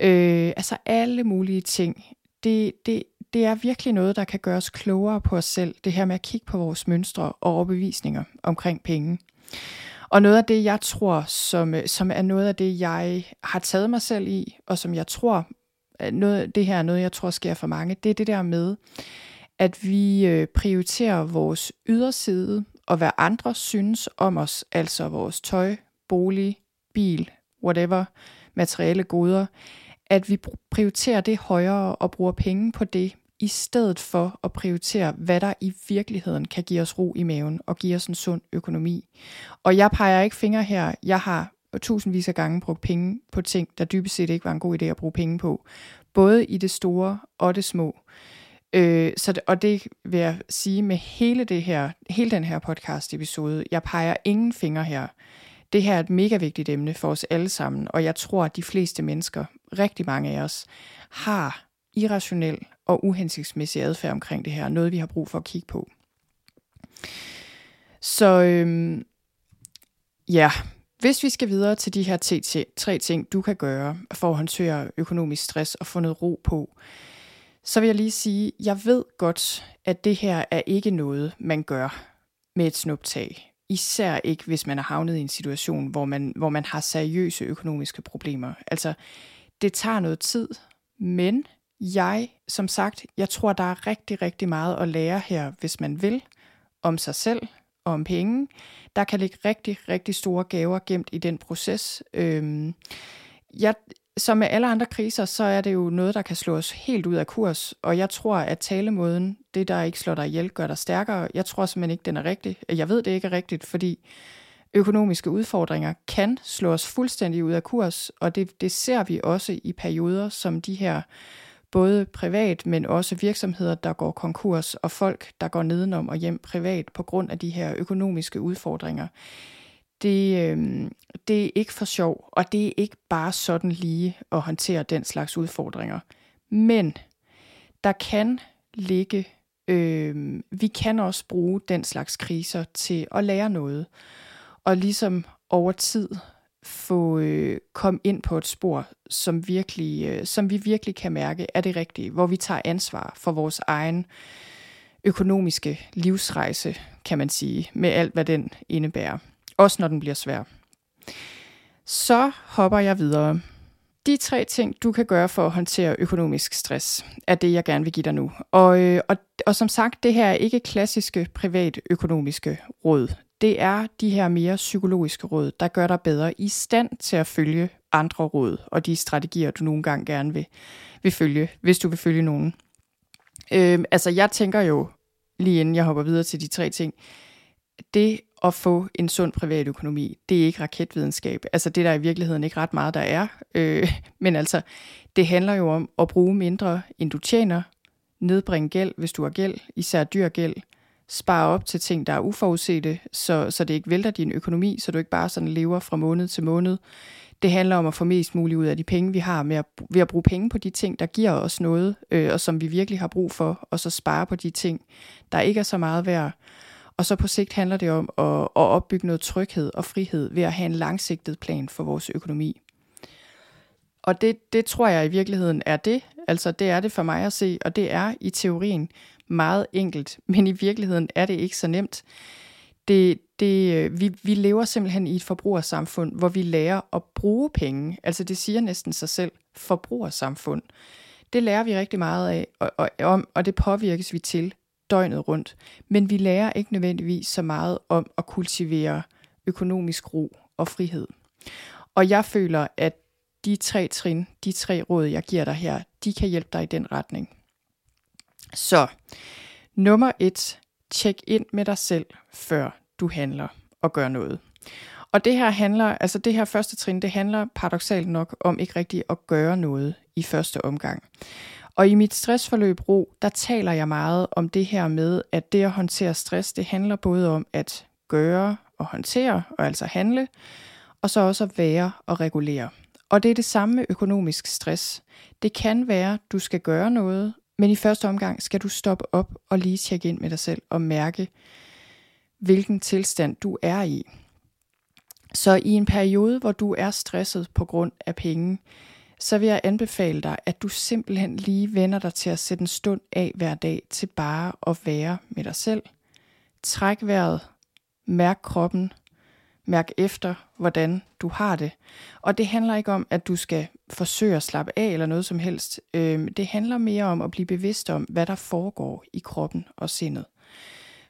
Øh, altså alle mulige ting. Det, det, det er virkelig noget, der kan gøre os klogere på os selv. Det her med at kigge på vores mønstre og overbevisninger omkring penge. Og noget af det, jeg tror, som, øh, som er noget af det, jeg har taget mig selv i, og som jeg tror, øh, noget, det her er noget, jeg tror sker for mange, det er det der med, at vi øh, prioriterer vores yderside og hvad andre synes om os, altså vores tøj, bolig, bil, whatever, materielle goder, at vi prioriterer det højere og bruger penge på det, i stedet for at prioritere, hvad der i virkeligheden kan give os ro i maven og give os en sund økonomi. Og jeg peger ikke fingre her. Jeg har tusindvis af gange brugt penge på ting, der dybest set ikke var en god idé at bruge penge på. Både i det store og det små. Øh, så det, og det vil jeg sige med hele det her, hele den her podcast episode. Jeg peger ingen fingre her. Det her er et mega vigtigt emne for os alle sammen, og jeg tror, at de fleste mennesker, rigtig mange af os, har irrationel og uhensigtsmæssig adfærd omkring det her. Noget, vi har brug for at kigge på. Så øhm, ja, hvis vi skal videre til de her tre ting, du kan gøre for at håndtere økonomisk stress og få noget ro på, så vil jeg lige sige, jeg ved godt, at det her er ikke noget, man gør med et snuptag. Især ikke, hvis man er havnet i en situation, hvor man, hvor man har seriøse økonomiske problemer. Altså, det tager noget tid, men jeg, som sagt, jeg tror, der er rigtig, rigtig meget at lære her, hvis man vil, om sig selv og om penge. Der kan ligge rigtig, rigtig store gaver gemt i den proces. Øhm, jeg, som med alle andre kriser, så er det jo noget, der kan slå os helt ud af kurs. Og jeg tror, at talemåden, det der ikke slår dig ihjel, gør dig stærkere. Jeg tror simpelthen ikke, den er rigtig. Jeg ved, det ikke er rigtigt, fordi økonomiske udfordringer kan slå os fuldstændig ud af kurs. Og det, det ser vi også i perioder som de her, både privat, men også virksomheder, der går konkurs, og folk, der går nedenom og hjem privat på grund af de her økonomiske udfordringer det, øh, det er ikke for sjov, og det er ikke bare sådan lige at håndtere den slags udfordringer. Men der kan ligge, øh, vi kan også bruge den slags kriser til at lære noget, og ligesom over tid få øh, komme ind på et spor, som, virkelig, øh, som vi virkelig kan mærke er det rigtige, hvor vi tager ansvar for vores egen økonomiske livsrejse, kan man sige, med alt hvad den indebærer. Også når den bliver svær. Så hopper jeg videre. De tre ting, du kan gøre for at håndtere økonomisk stress, er det, jeg gerne vil give dig nu. Og, øh, og, og som sagt, det her er ikke klassiske privatøkonomiske råd. Det er de her mere psykologiske råd, der gør dig bedre i stand til at følge andre råd og de strategier, du nogle gange gerne vil, vil følge, hvis du vil følge nogen. Øh, altså, jeg tænker jo, lige inden jeg hopper videre til de tre ting, det at få en sund privatøkonomi, det er ikke raketvidenskab. Altså det er der i virkeligheden ikke ret meget, der er. Øh, men altså, det handler jo om at bruge mindre, end du tjener, nedbringe gæld, hvis du har gæld, især dyr gæld, spare op til ting, der er uforudsete, så, så det ikke vælter din økonomi, så du ikke bare sådan lever fra måned til måned. Det handler om at få mest muligt ud af de penge, vi har, med at, ved at bruge penge på de ting, der giver os noget, øh, og som vi virkelig har brug for, og så spare på de ting, der ikke er så meget værd. Og så på sigt handler det om at, at opbygge noget tryghed og frihed ved at have en langsigtet plan for vores økonomi. Og det, det tror jeg i virkeligheden er det. Altså det er det for mig at se, og det er i teorien meget enkelt, men i virkeligheden er det ikke så nemt. Det, det, øh, vi, vi lever simpelthen i et forbrugersamfund, hvor vi lærer at bruge penge. Altså det siger næsten sig selv, forbrugersamfund. Det lærer vi rigtig meget af, og, og, om, og det påvirkes vi til døgnet rundt. Men vi lærer ikke nødvendigvis så meget om at kultivere økonomisk ro og frihed. Og jeg føler, at de tre trin, de tre råd, jeg giver dig her, de kan hjælpe dig i den retning. Så, nummer et, tjek ind med dig selv, før du handler og gør noget. Og det her handler, altså det her første trin, det handler paradoxalt nok om ikke rigtigt at gøre noget i første omgang. Og i mit stressforløb ro, der taler jeg meget om det her med, at det at håndtere stress, det handler både om at gøre og håndtere, og altså handle, og så også at være og regulere. Og det er det samme med økonomisk stress. Det kan være, du skal gøre noget, men i første omgang skal du stoppe op og lige tjekke ind med dig selv og mærke, hvilken tilstand du er i. Så i en periode, hvor du er stresset på grund af penge, så vil jeg anbefale dig, at du simpelthen lige vender dig til at sætte en stund af hver dag til bare at være med dig selv. Træk vejret, mærk kroppen, mærk efter, hvordan du har det. Og det handler ikke om, at du skal forsøge at slappe af eller noget som helst. Øhm, det handler mere om at blive bevidst om, hvad der foregår i kroppen og sindet.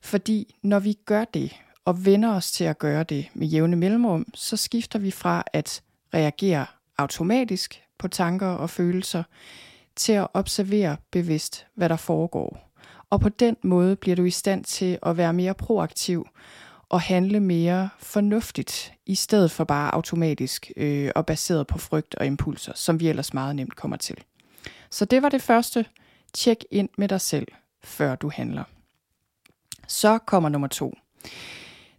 Fordi når vi gør det, og vender os til at gøre det med jævne mellemrum, så skifter vi fra at reagere automatisk på tanker og følelser, til at observere bevidst, hvad der foregår. Og på den måde bliver du i stand til at være mere proaktiv og handle mere fornuftigt, i stedet for bare automatisk øh, og baseret på frygt og impulser, som vi ellers meget nemt kommer til. Så det var det første. Tjek ind med dig selv, før du handler. Så kommer nummer to.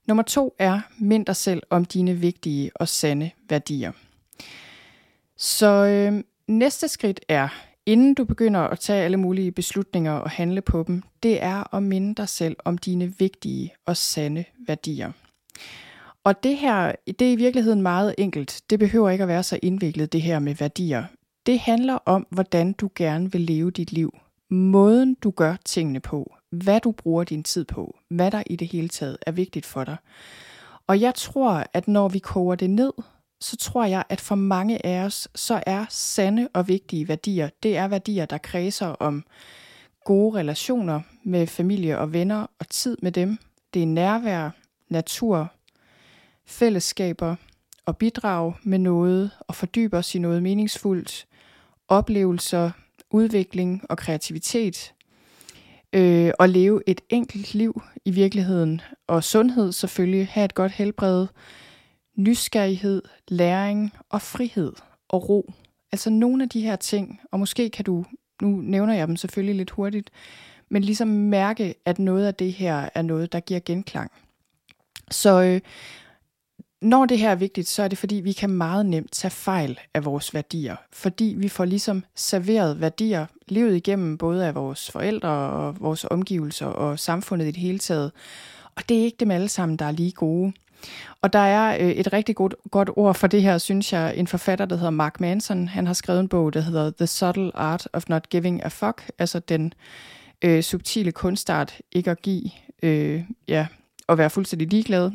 Nummer to er, mind dig selv om dine vigtige og sande værdier. Så øh, næste skridt er, inden du begynder at tage alle mulige beslutninger og handle på dem, det er at minde dig selv om dine vigtige og sande værdier. Og det her, det er i virkeligheden meget enkelt. Det behøver ikke at være så indviklet, det her med værdier. Det handler om, hvordan du gerne vil leve dit liv. Måden du gør tingene på. Hvad du bruger din tid på. Hvad der i det hele taget er vigtigt for dig. Og jeg tror, at når vi koger det ned, så tror jeg, at for mange af os, så er sande og vigtige værdier, det er værdier, der kredser om gode relationer med familie og venner og tid med dem. Det er nærvær, natur, fællesskaber og bidrag med noget og fordybe os i noget meningsfuldt, oplevelser, udvikling og kreativitet, øh, og leve et enkelt liv i virkeligheden, og sundhed selvfølgelig, have et godt helbred, nysgerrighed, læring og frihed og ro. Altså nogle af de her ting, og måske kan du, nu nævner jeg dem selvfølgelig lidt hurtigt, men ligesom mærke, at noget af det her er noget, der giver genklang. Så øh, når det her er vigtigt, så er det fordi, vi kan meget nemt tage fejl af vores værdier. Fordi vi får ligesom serveret værdier livet igennem, både af vores forældre og vores omgivelser og samfundet i det hele taget. Og det er ikke dem alle sammen, der er lige gode. Og der er øh, et rigtig godt, godt ord for det her, synes jeg, en forfatter, der hedder Mark Manson. Han har skrevet en bog, der hedder The Subtle Art of Not Giving a Fuck, altså den øh, subtile kunstart ikke at give, øh, ja, at være fuldstændig ligeglad.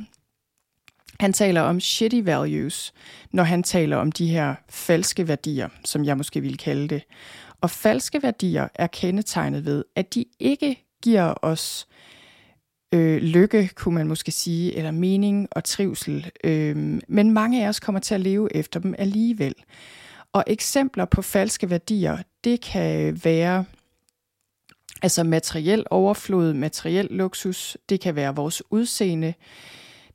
Han taler om shitty values, når han taler om de her falske værdier, som jeg måske ville kalde det. Og falske værdier er kendetegnet ved, at de ikke giver os øh, Øh, lykke, kunne man måske sige, eller mening og trivsel. Øh, men mange af os kommer til at leve efter dem alligevel. Og eksempler på falske værdier, det kan være altså materiel overflod, materiel luksus, det kan være vores udseende,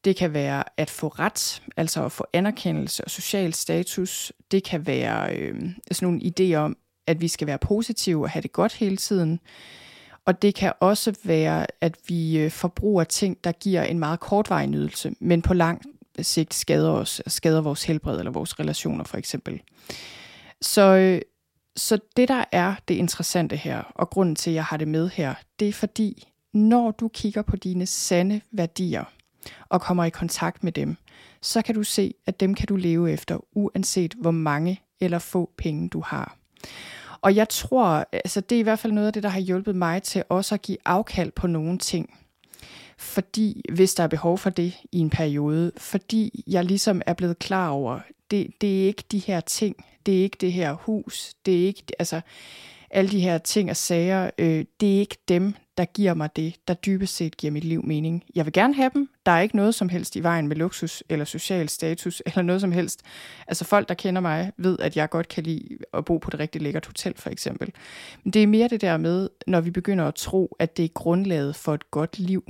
det kan være at få ret, altså at få anerkendelse og social status. Det kan være øh, sådan nogle idéer om, at vi skal være positive og have det godt hele tiden. Og det kan også være, at vi øh, forbruger ting, der giver en meget kortvarig nydelse, men på lang sigt skader os, skader vores helbred eller vores relationer for eksempel. Så, øh, så det der er det interessante her, og grunden til, at jeg har det med her, det er fordi, når du kigger på dine sande værdier og kommer i kontakt med dem, så kan du se, at dem kan du leve efter, uanset hvor mange eller få penge du har. Og jeg tror, altså det er i hvert fald noget af det, der har hjulpet mig til også at give afkald på nogle ting. Fordi, hvis der er behov for det i en periode, fordi jeg ligesom er blevet klar over, det, det er ikke de her ting, det er ikke det her hus, det er ikke, altså alle de her ting og sager, øh, det er ikke dem, der giver mig det, der dybest set giver mit liv mening. Jeg vil gerne have dem. Der er ikke noget som helst i vejen med luksus eller social status [laughs] eller noget som helst. Altså folk, der kender mig, ved, at jeg godt kan lide at bo på et rigtig lækkert hotel for eksempel. Men det er mere det der med, når vi begynder at tro, at det er grundlaget for et godt liv.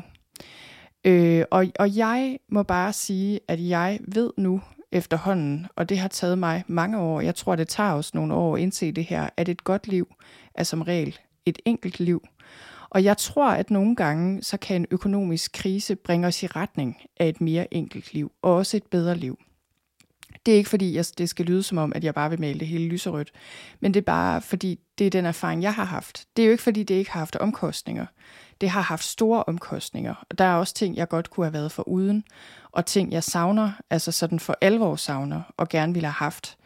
Øh, og, og jeg må bare sige, at jeg ved nu, efterhånden, og det har taget mig mange år. Jeg tror, det tager os nogle år at indse det her, at et godt liv er som regel et enkelt liv. Og jeg tror, at nogle gange, så kan en økonomisk krise bringe os i retning af et mere enkelt liv, og også et bedre liv. Det er ikke fordi, jeg, det skal lyde som om, at jeg bare vil male det hele lyserødt, men det er bare fordi, det er den erfaring, jeg har haft. Det er jo ikke fordi, det ikke har haft omkostninger. Det har haft store omkostninger, og der er også ting, jeg godt kunne have været for uden, og ting, jeg savner, altså sådan for alvor savner, og gerne ville have haft,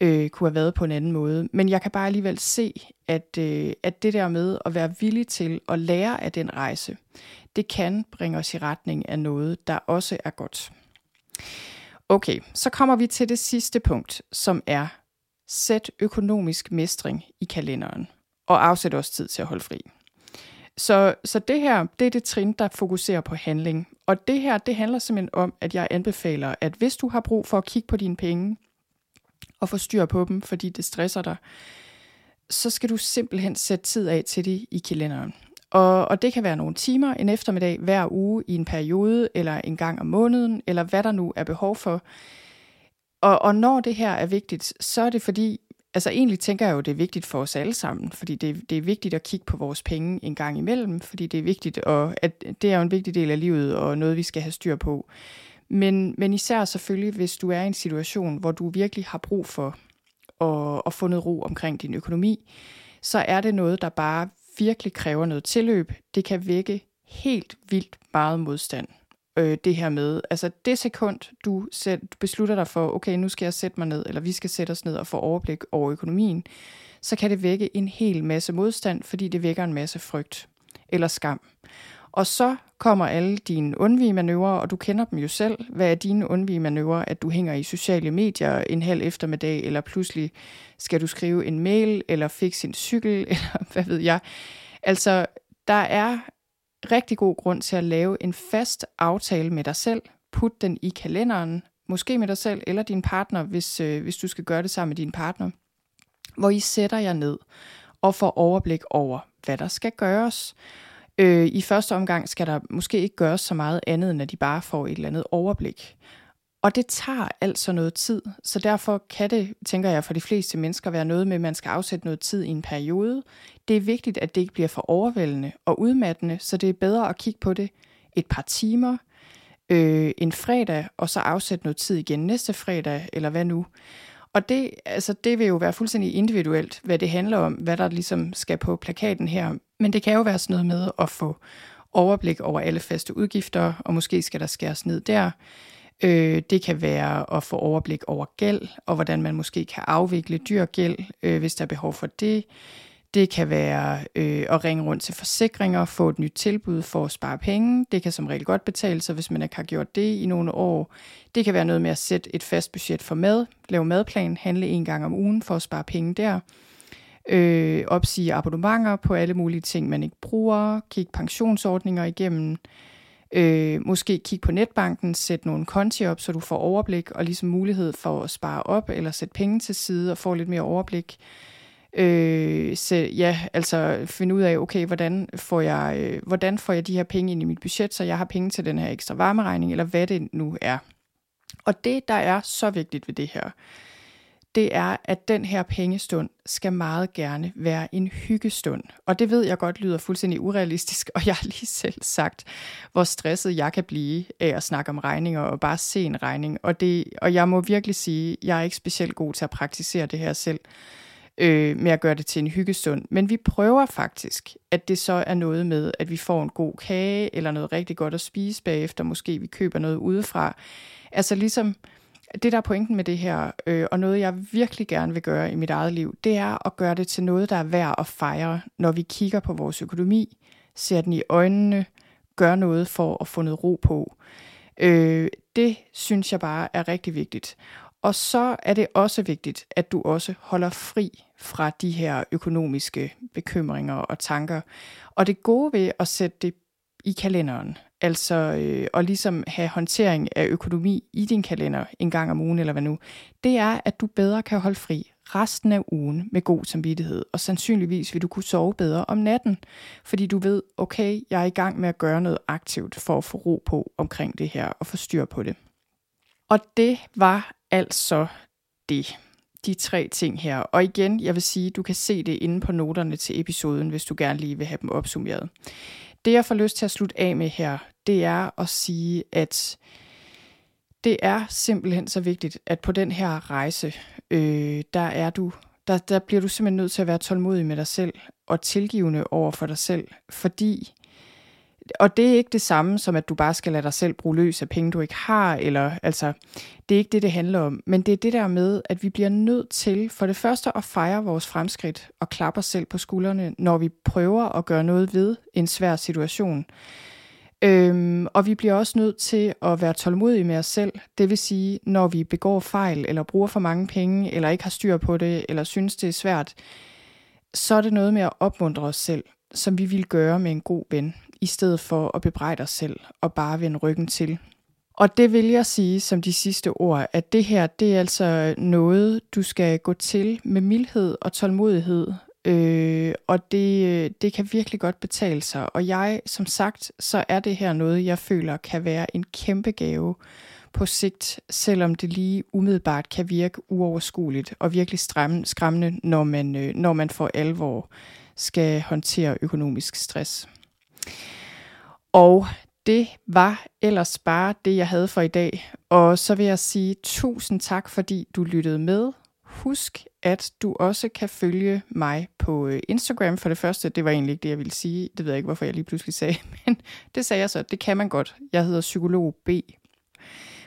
øh, kunne have været på en anden måde. Men jeg kan bare alligevel se, at, øh, at det der med at være villig til at lære af den rejse, det kan bringe os i retning af noget, der også er godt. Okay, så kommer vi til det sidste punkt, som er sæt økonomisk mestring i kalenderen, og afsæt også tid til at holde fri. Så, så det her, det er det trin, der fokuserer på handling. Og det her, det handler simpelthen om, at jeg anbefaler, at hvis du har brug for at kigge på dine penge, og få styr på dem, fordi det stresser dig, så skal du simpelthen sætte tid af til det i kalenderen. Og, og det kan være nogle timer, en eftermiddag hver uge i en periode, eller en gang om måneden, eller hvad der nu er behov for. Og, og når det her er vigtigt, så er det fordi, altså egentlig tænker jeg jo, det er vigtigt for os alle sammen, fordi det, det er vigtigt at kigge på vores penge en gang imellem, fordi det er vigtigt, og at det er jo en vigtig del af livet, og noget vi skal have styr på. Men, men især selvfølgelig, hvis du er i en situation, hvor du virkelig har brug for at, at få noget ro omkring din økonomi, så er det noget, der bare virkelig kræver noget tilløb. Det kan vække helt vildt meget modstand. Øh, det her med, altså det sekund, du selv, beslutter dig for, okay, nu skal jeg sætte mig ned, eller vi skal sætte os ned og få overblik over økonomien, så kan det vække en hel masse modstand, fordi det vækker en masse frygt eller skam. Og så kommer alle dine undvigemanøvrer, og du kender dem jo selv. Hvad er dine undvigemanøvrer? At du hænger i sociale medier en halv eftermiddag, eller pludselig skal du skrive en mail, eller fikse en cykel, [laughs] eller hvad ved jeg. Altså, der er rigtig god grund til at lave en fast aftale med dig selv. Put den i kalenderen, måske med dig selv eller din partner, hvis, øh, hvis du skal gøre det sammen med din partner. Hvor I sætter jer ned og får overblik over, hvad der skal gøres Øh, I første omgang skal der måske ikke gøres så meget andet, end at de bare får et eller andet overblik. Og det tager altså noget tid, så derfor kan det, tænker jeg, for de fleste mennesker være noget med, at man skal afsætte noget tid i en periode. Det er vigtigt, at det ikke bliver for overvældende og udmattende, så det er bedre at kigge på det et par timer, øh, en fredag, og så afsætte noget tid igen næste fredag, eller hvad nu. Og det, altså, det vil jo være fuldstændig individuelt, hvad det handler om, hvad der ligesom skal på plakaten her. Men det kan jo være sådan noget med at få overblik over alle faste udgifter, og måske skal der skæres ned der. Øh, det kan være at få overblik over gæld, og hvordan man måske kan afvikle dyr gæld, øh, hvis der er behov for det. Det kan være øh, at ringe rundt til forsikringer, få et nyt tilbud for at spare penge. Det kan som regel godt betale sig, hvis man ikke har gjort det i nogle år. Det kan være noget med at sætte et fast budget for mad, lave madplan, handle en gang om ugen for at spare penge der. Øh, opsige abonnementer på alle mulige ting, man ikke bruger. Kig pensionsordninger igennem. Øh, måske kigge på netbanken, sætte nogle konti op, så du får overblik og ligesom mulighed for at spare op eller sætte penge til side og få lidt mere overblik. Øh, så ja, altså finde ud af, okay, hvordan får, jeg, øh, hvordan får jeg de her penge ind i mit budget, så jeg har penge til den her ekstra varmeregning, eller hvad det nu er. Og det, der er så vigtigt ved det her, det er, at den her pengestund skal meget gerne være en hyggestund. Og det ved jeg godt lyder fuldstændig urealistisk, og jeg har lige selv sagt, hvor stresset jeg kan blive af at snakke om regninger og bare se en regning. Og, det, og jeg må virkelig sige, jeg er ikke specielt god til at praktisere det her selv øh, med at gøre det til en hyggestund. Men vi prøver faktisk, at det så er noget med, at vi får en god kage, eller noget rigtig godt at spise bagefter, måske vi køber noget udefra. Altså ligesom, det der er pointen med det her, øh, og noget jeg virkelig gerne vil gøre i mit eget liv, det er at gøre det til noget, der er værd at fejre, når vi kigger på vores økonomi, ser den i øjnene, gør noget for at få noget ro på. Øh, det synes jeg bare er rigtig vigtigt. Og så er det også vigtigt, at du også holder fri fra de her økonomiske bekymringer og tanker. Og det gode ved at sætte det i kalenderen, altså øh, og ligesom have håndtering af økonomi i din kalender en gang om ugen eller hvad nu, det er, at du bedre kan holde fri resten af ugen med god samvittighed, og sandsynligvis vil du kunne sove bedre om natten, fordi du ved, okay, jeg er i gang med at gøre noget aktivt for at få ro på omkring det her og få styr på det. Og det var altså det. De tre ting her. Og igen, jeg vil sige, du kan se det inde på noterne til episoden, hvis du gerne lige vil have dem opsummeret. Det jeg får lyst til at slutte af med her, det er at sige, at det er simpelthen så vigtigt, at på den her rejse, øh, der er du, der, der bliver du simpelthen nødt til at være tålmodig med dig selv og tilgivende over for dig selv, fordi og det er ikke det samme som, at du bare skal lade dig selv bruge løs af penge, du ikke har, eller altså, det er ikke det, det handler om. Men det er det der med, at vi bliver nødt til for det første at fejre vores fremskridt og klappe os selv på skuldrene, når vi prøver at gøre noget ved en svær situation. Øhm, og vi bliver også nødt til at være tålmodige med os selv. Det vil sige, når vi begår fejl, eller bruger for mange penge, eller ikke har styr på det, eller synes, det er svært, så er det noget med at opmuntre os selv, som vi vil gøre med en god ven i stedet for at bebrejde os selv og bare vende ryggen til. Og det vil jeg sige som de sidste ord, at det her, det er altså noget, du skal gå til med mildhed og tålmodighed. Øh, og det, det kan virkelig godt betale sig. Og jeg, som sagt, så er det her noget, jeg føler kan være en kæmpe gave på sigt, selvom det lige umiddelbart kan virke uoverskueligt og virkelig skræmmende, når man, øh, når man for alvor skal håndtere økonomisk stress. Og det var ellers bare det, jeg havde for i dag. Og så vil jeg sige tusind tak, fordi du lyttede med. Husk, at du også kan følge mig på øh, Instagram. For det første, det var egentlig ikke det, jeg ville sige. Det ved jeg ikke, hvorfor jeg lige pludselig sagde. [laughs] Men det sagde jeg så. Det kan man godt. Jeg hedder Psykolog B.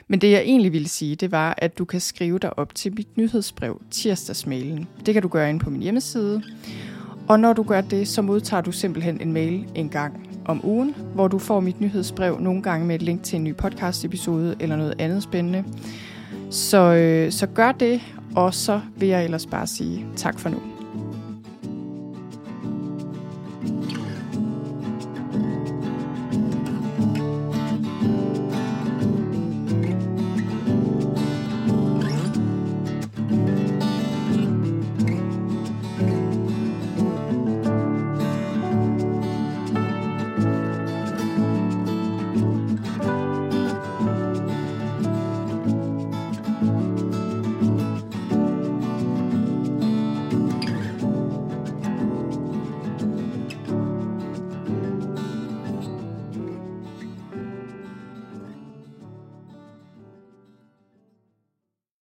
Men det jeg egentlig ville sige, det var, at du kan skrive dig op til mit nyhedsbrev, tirsdagsmailen. Det kan du gøre ind på min hjemmeside. Og når du gør det, så modtager du simpelthen en mail en gang om ugen, hvor du får mit nyhedsbrev nogle gange med et link til en ny podcast episode eller noget andet spændende. Så, øh, så gør det, og så vil jeg ellers bare sige tak for nu.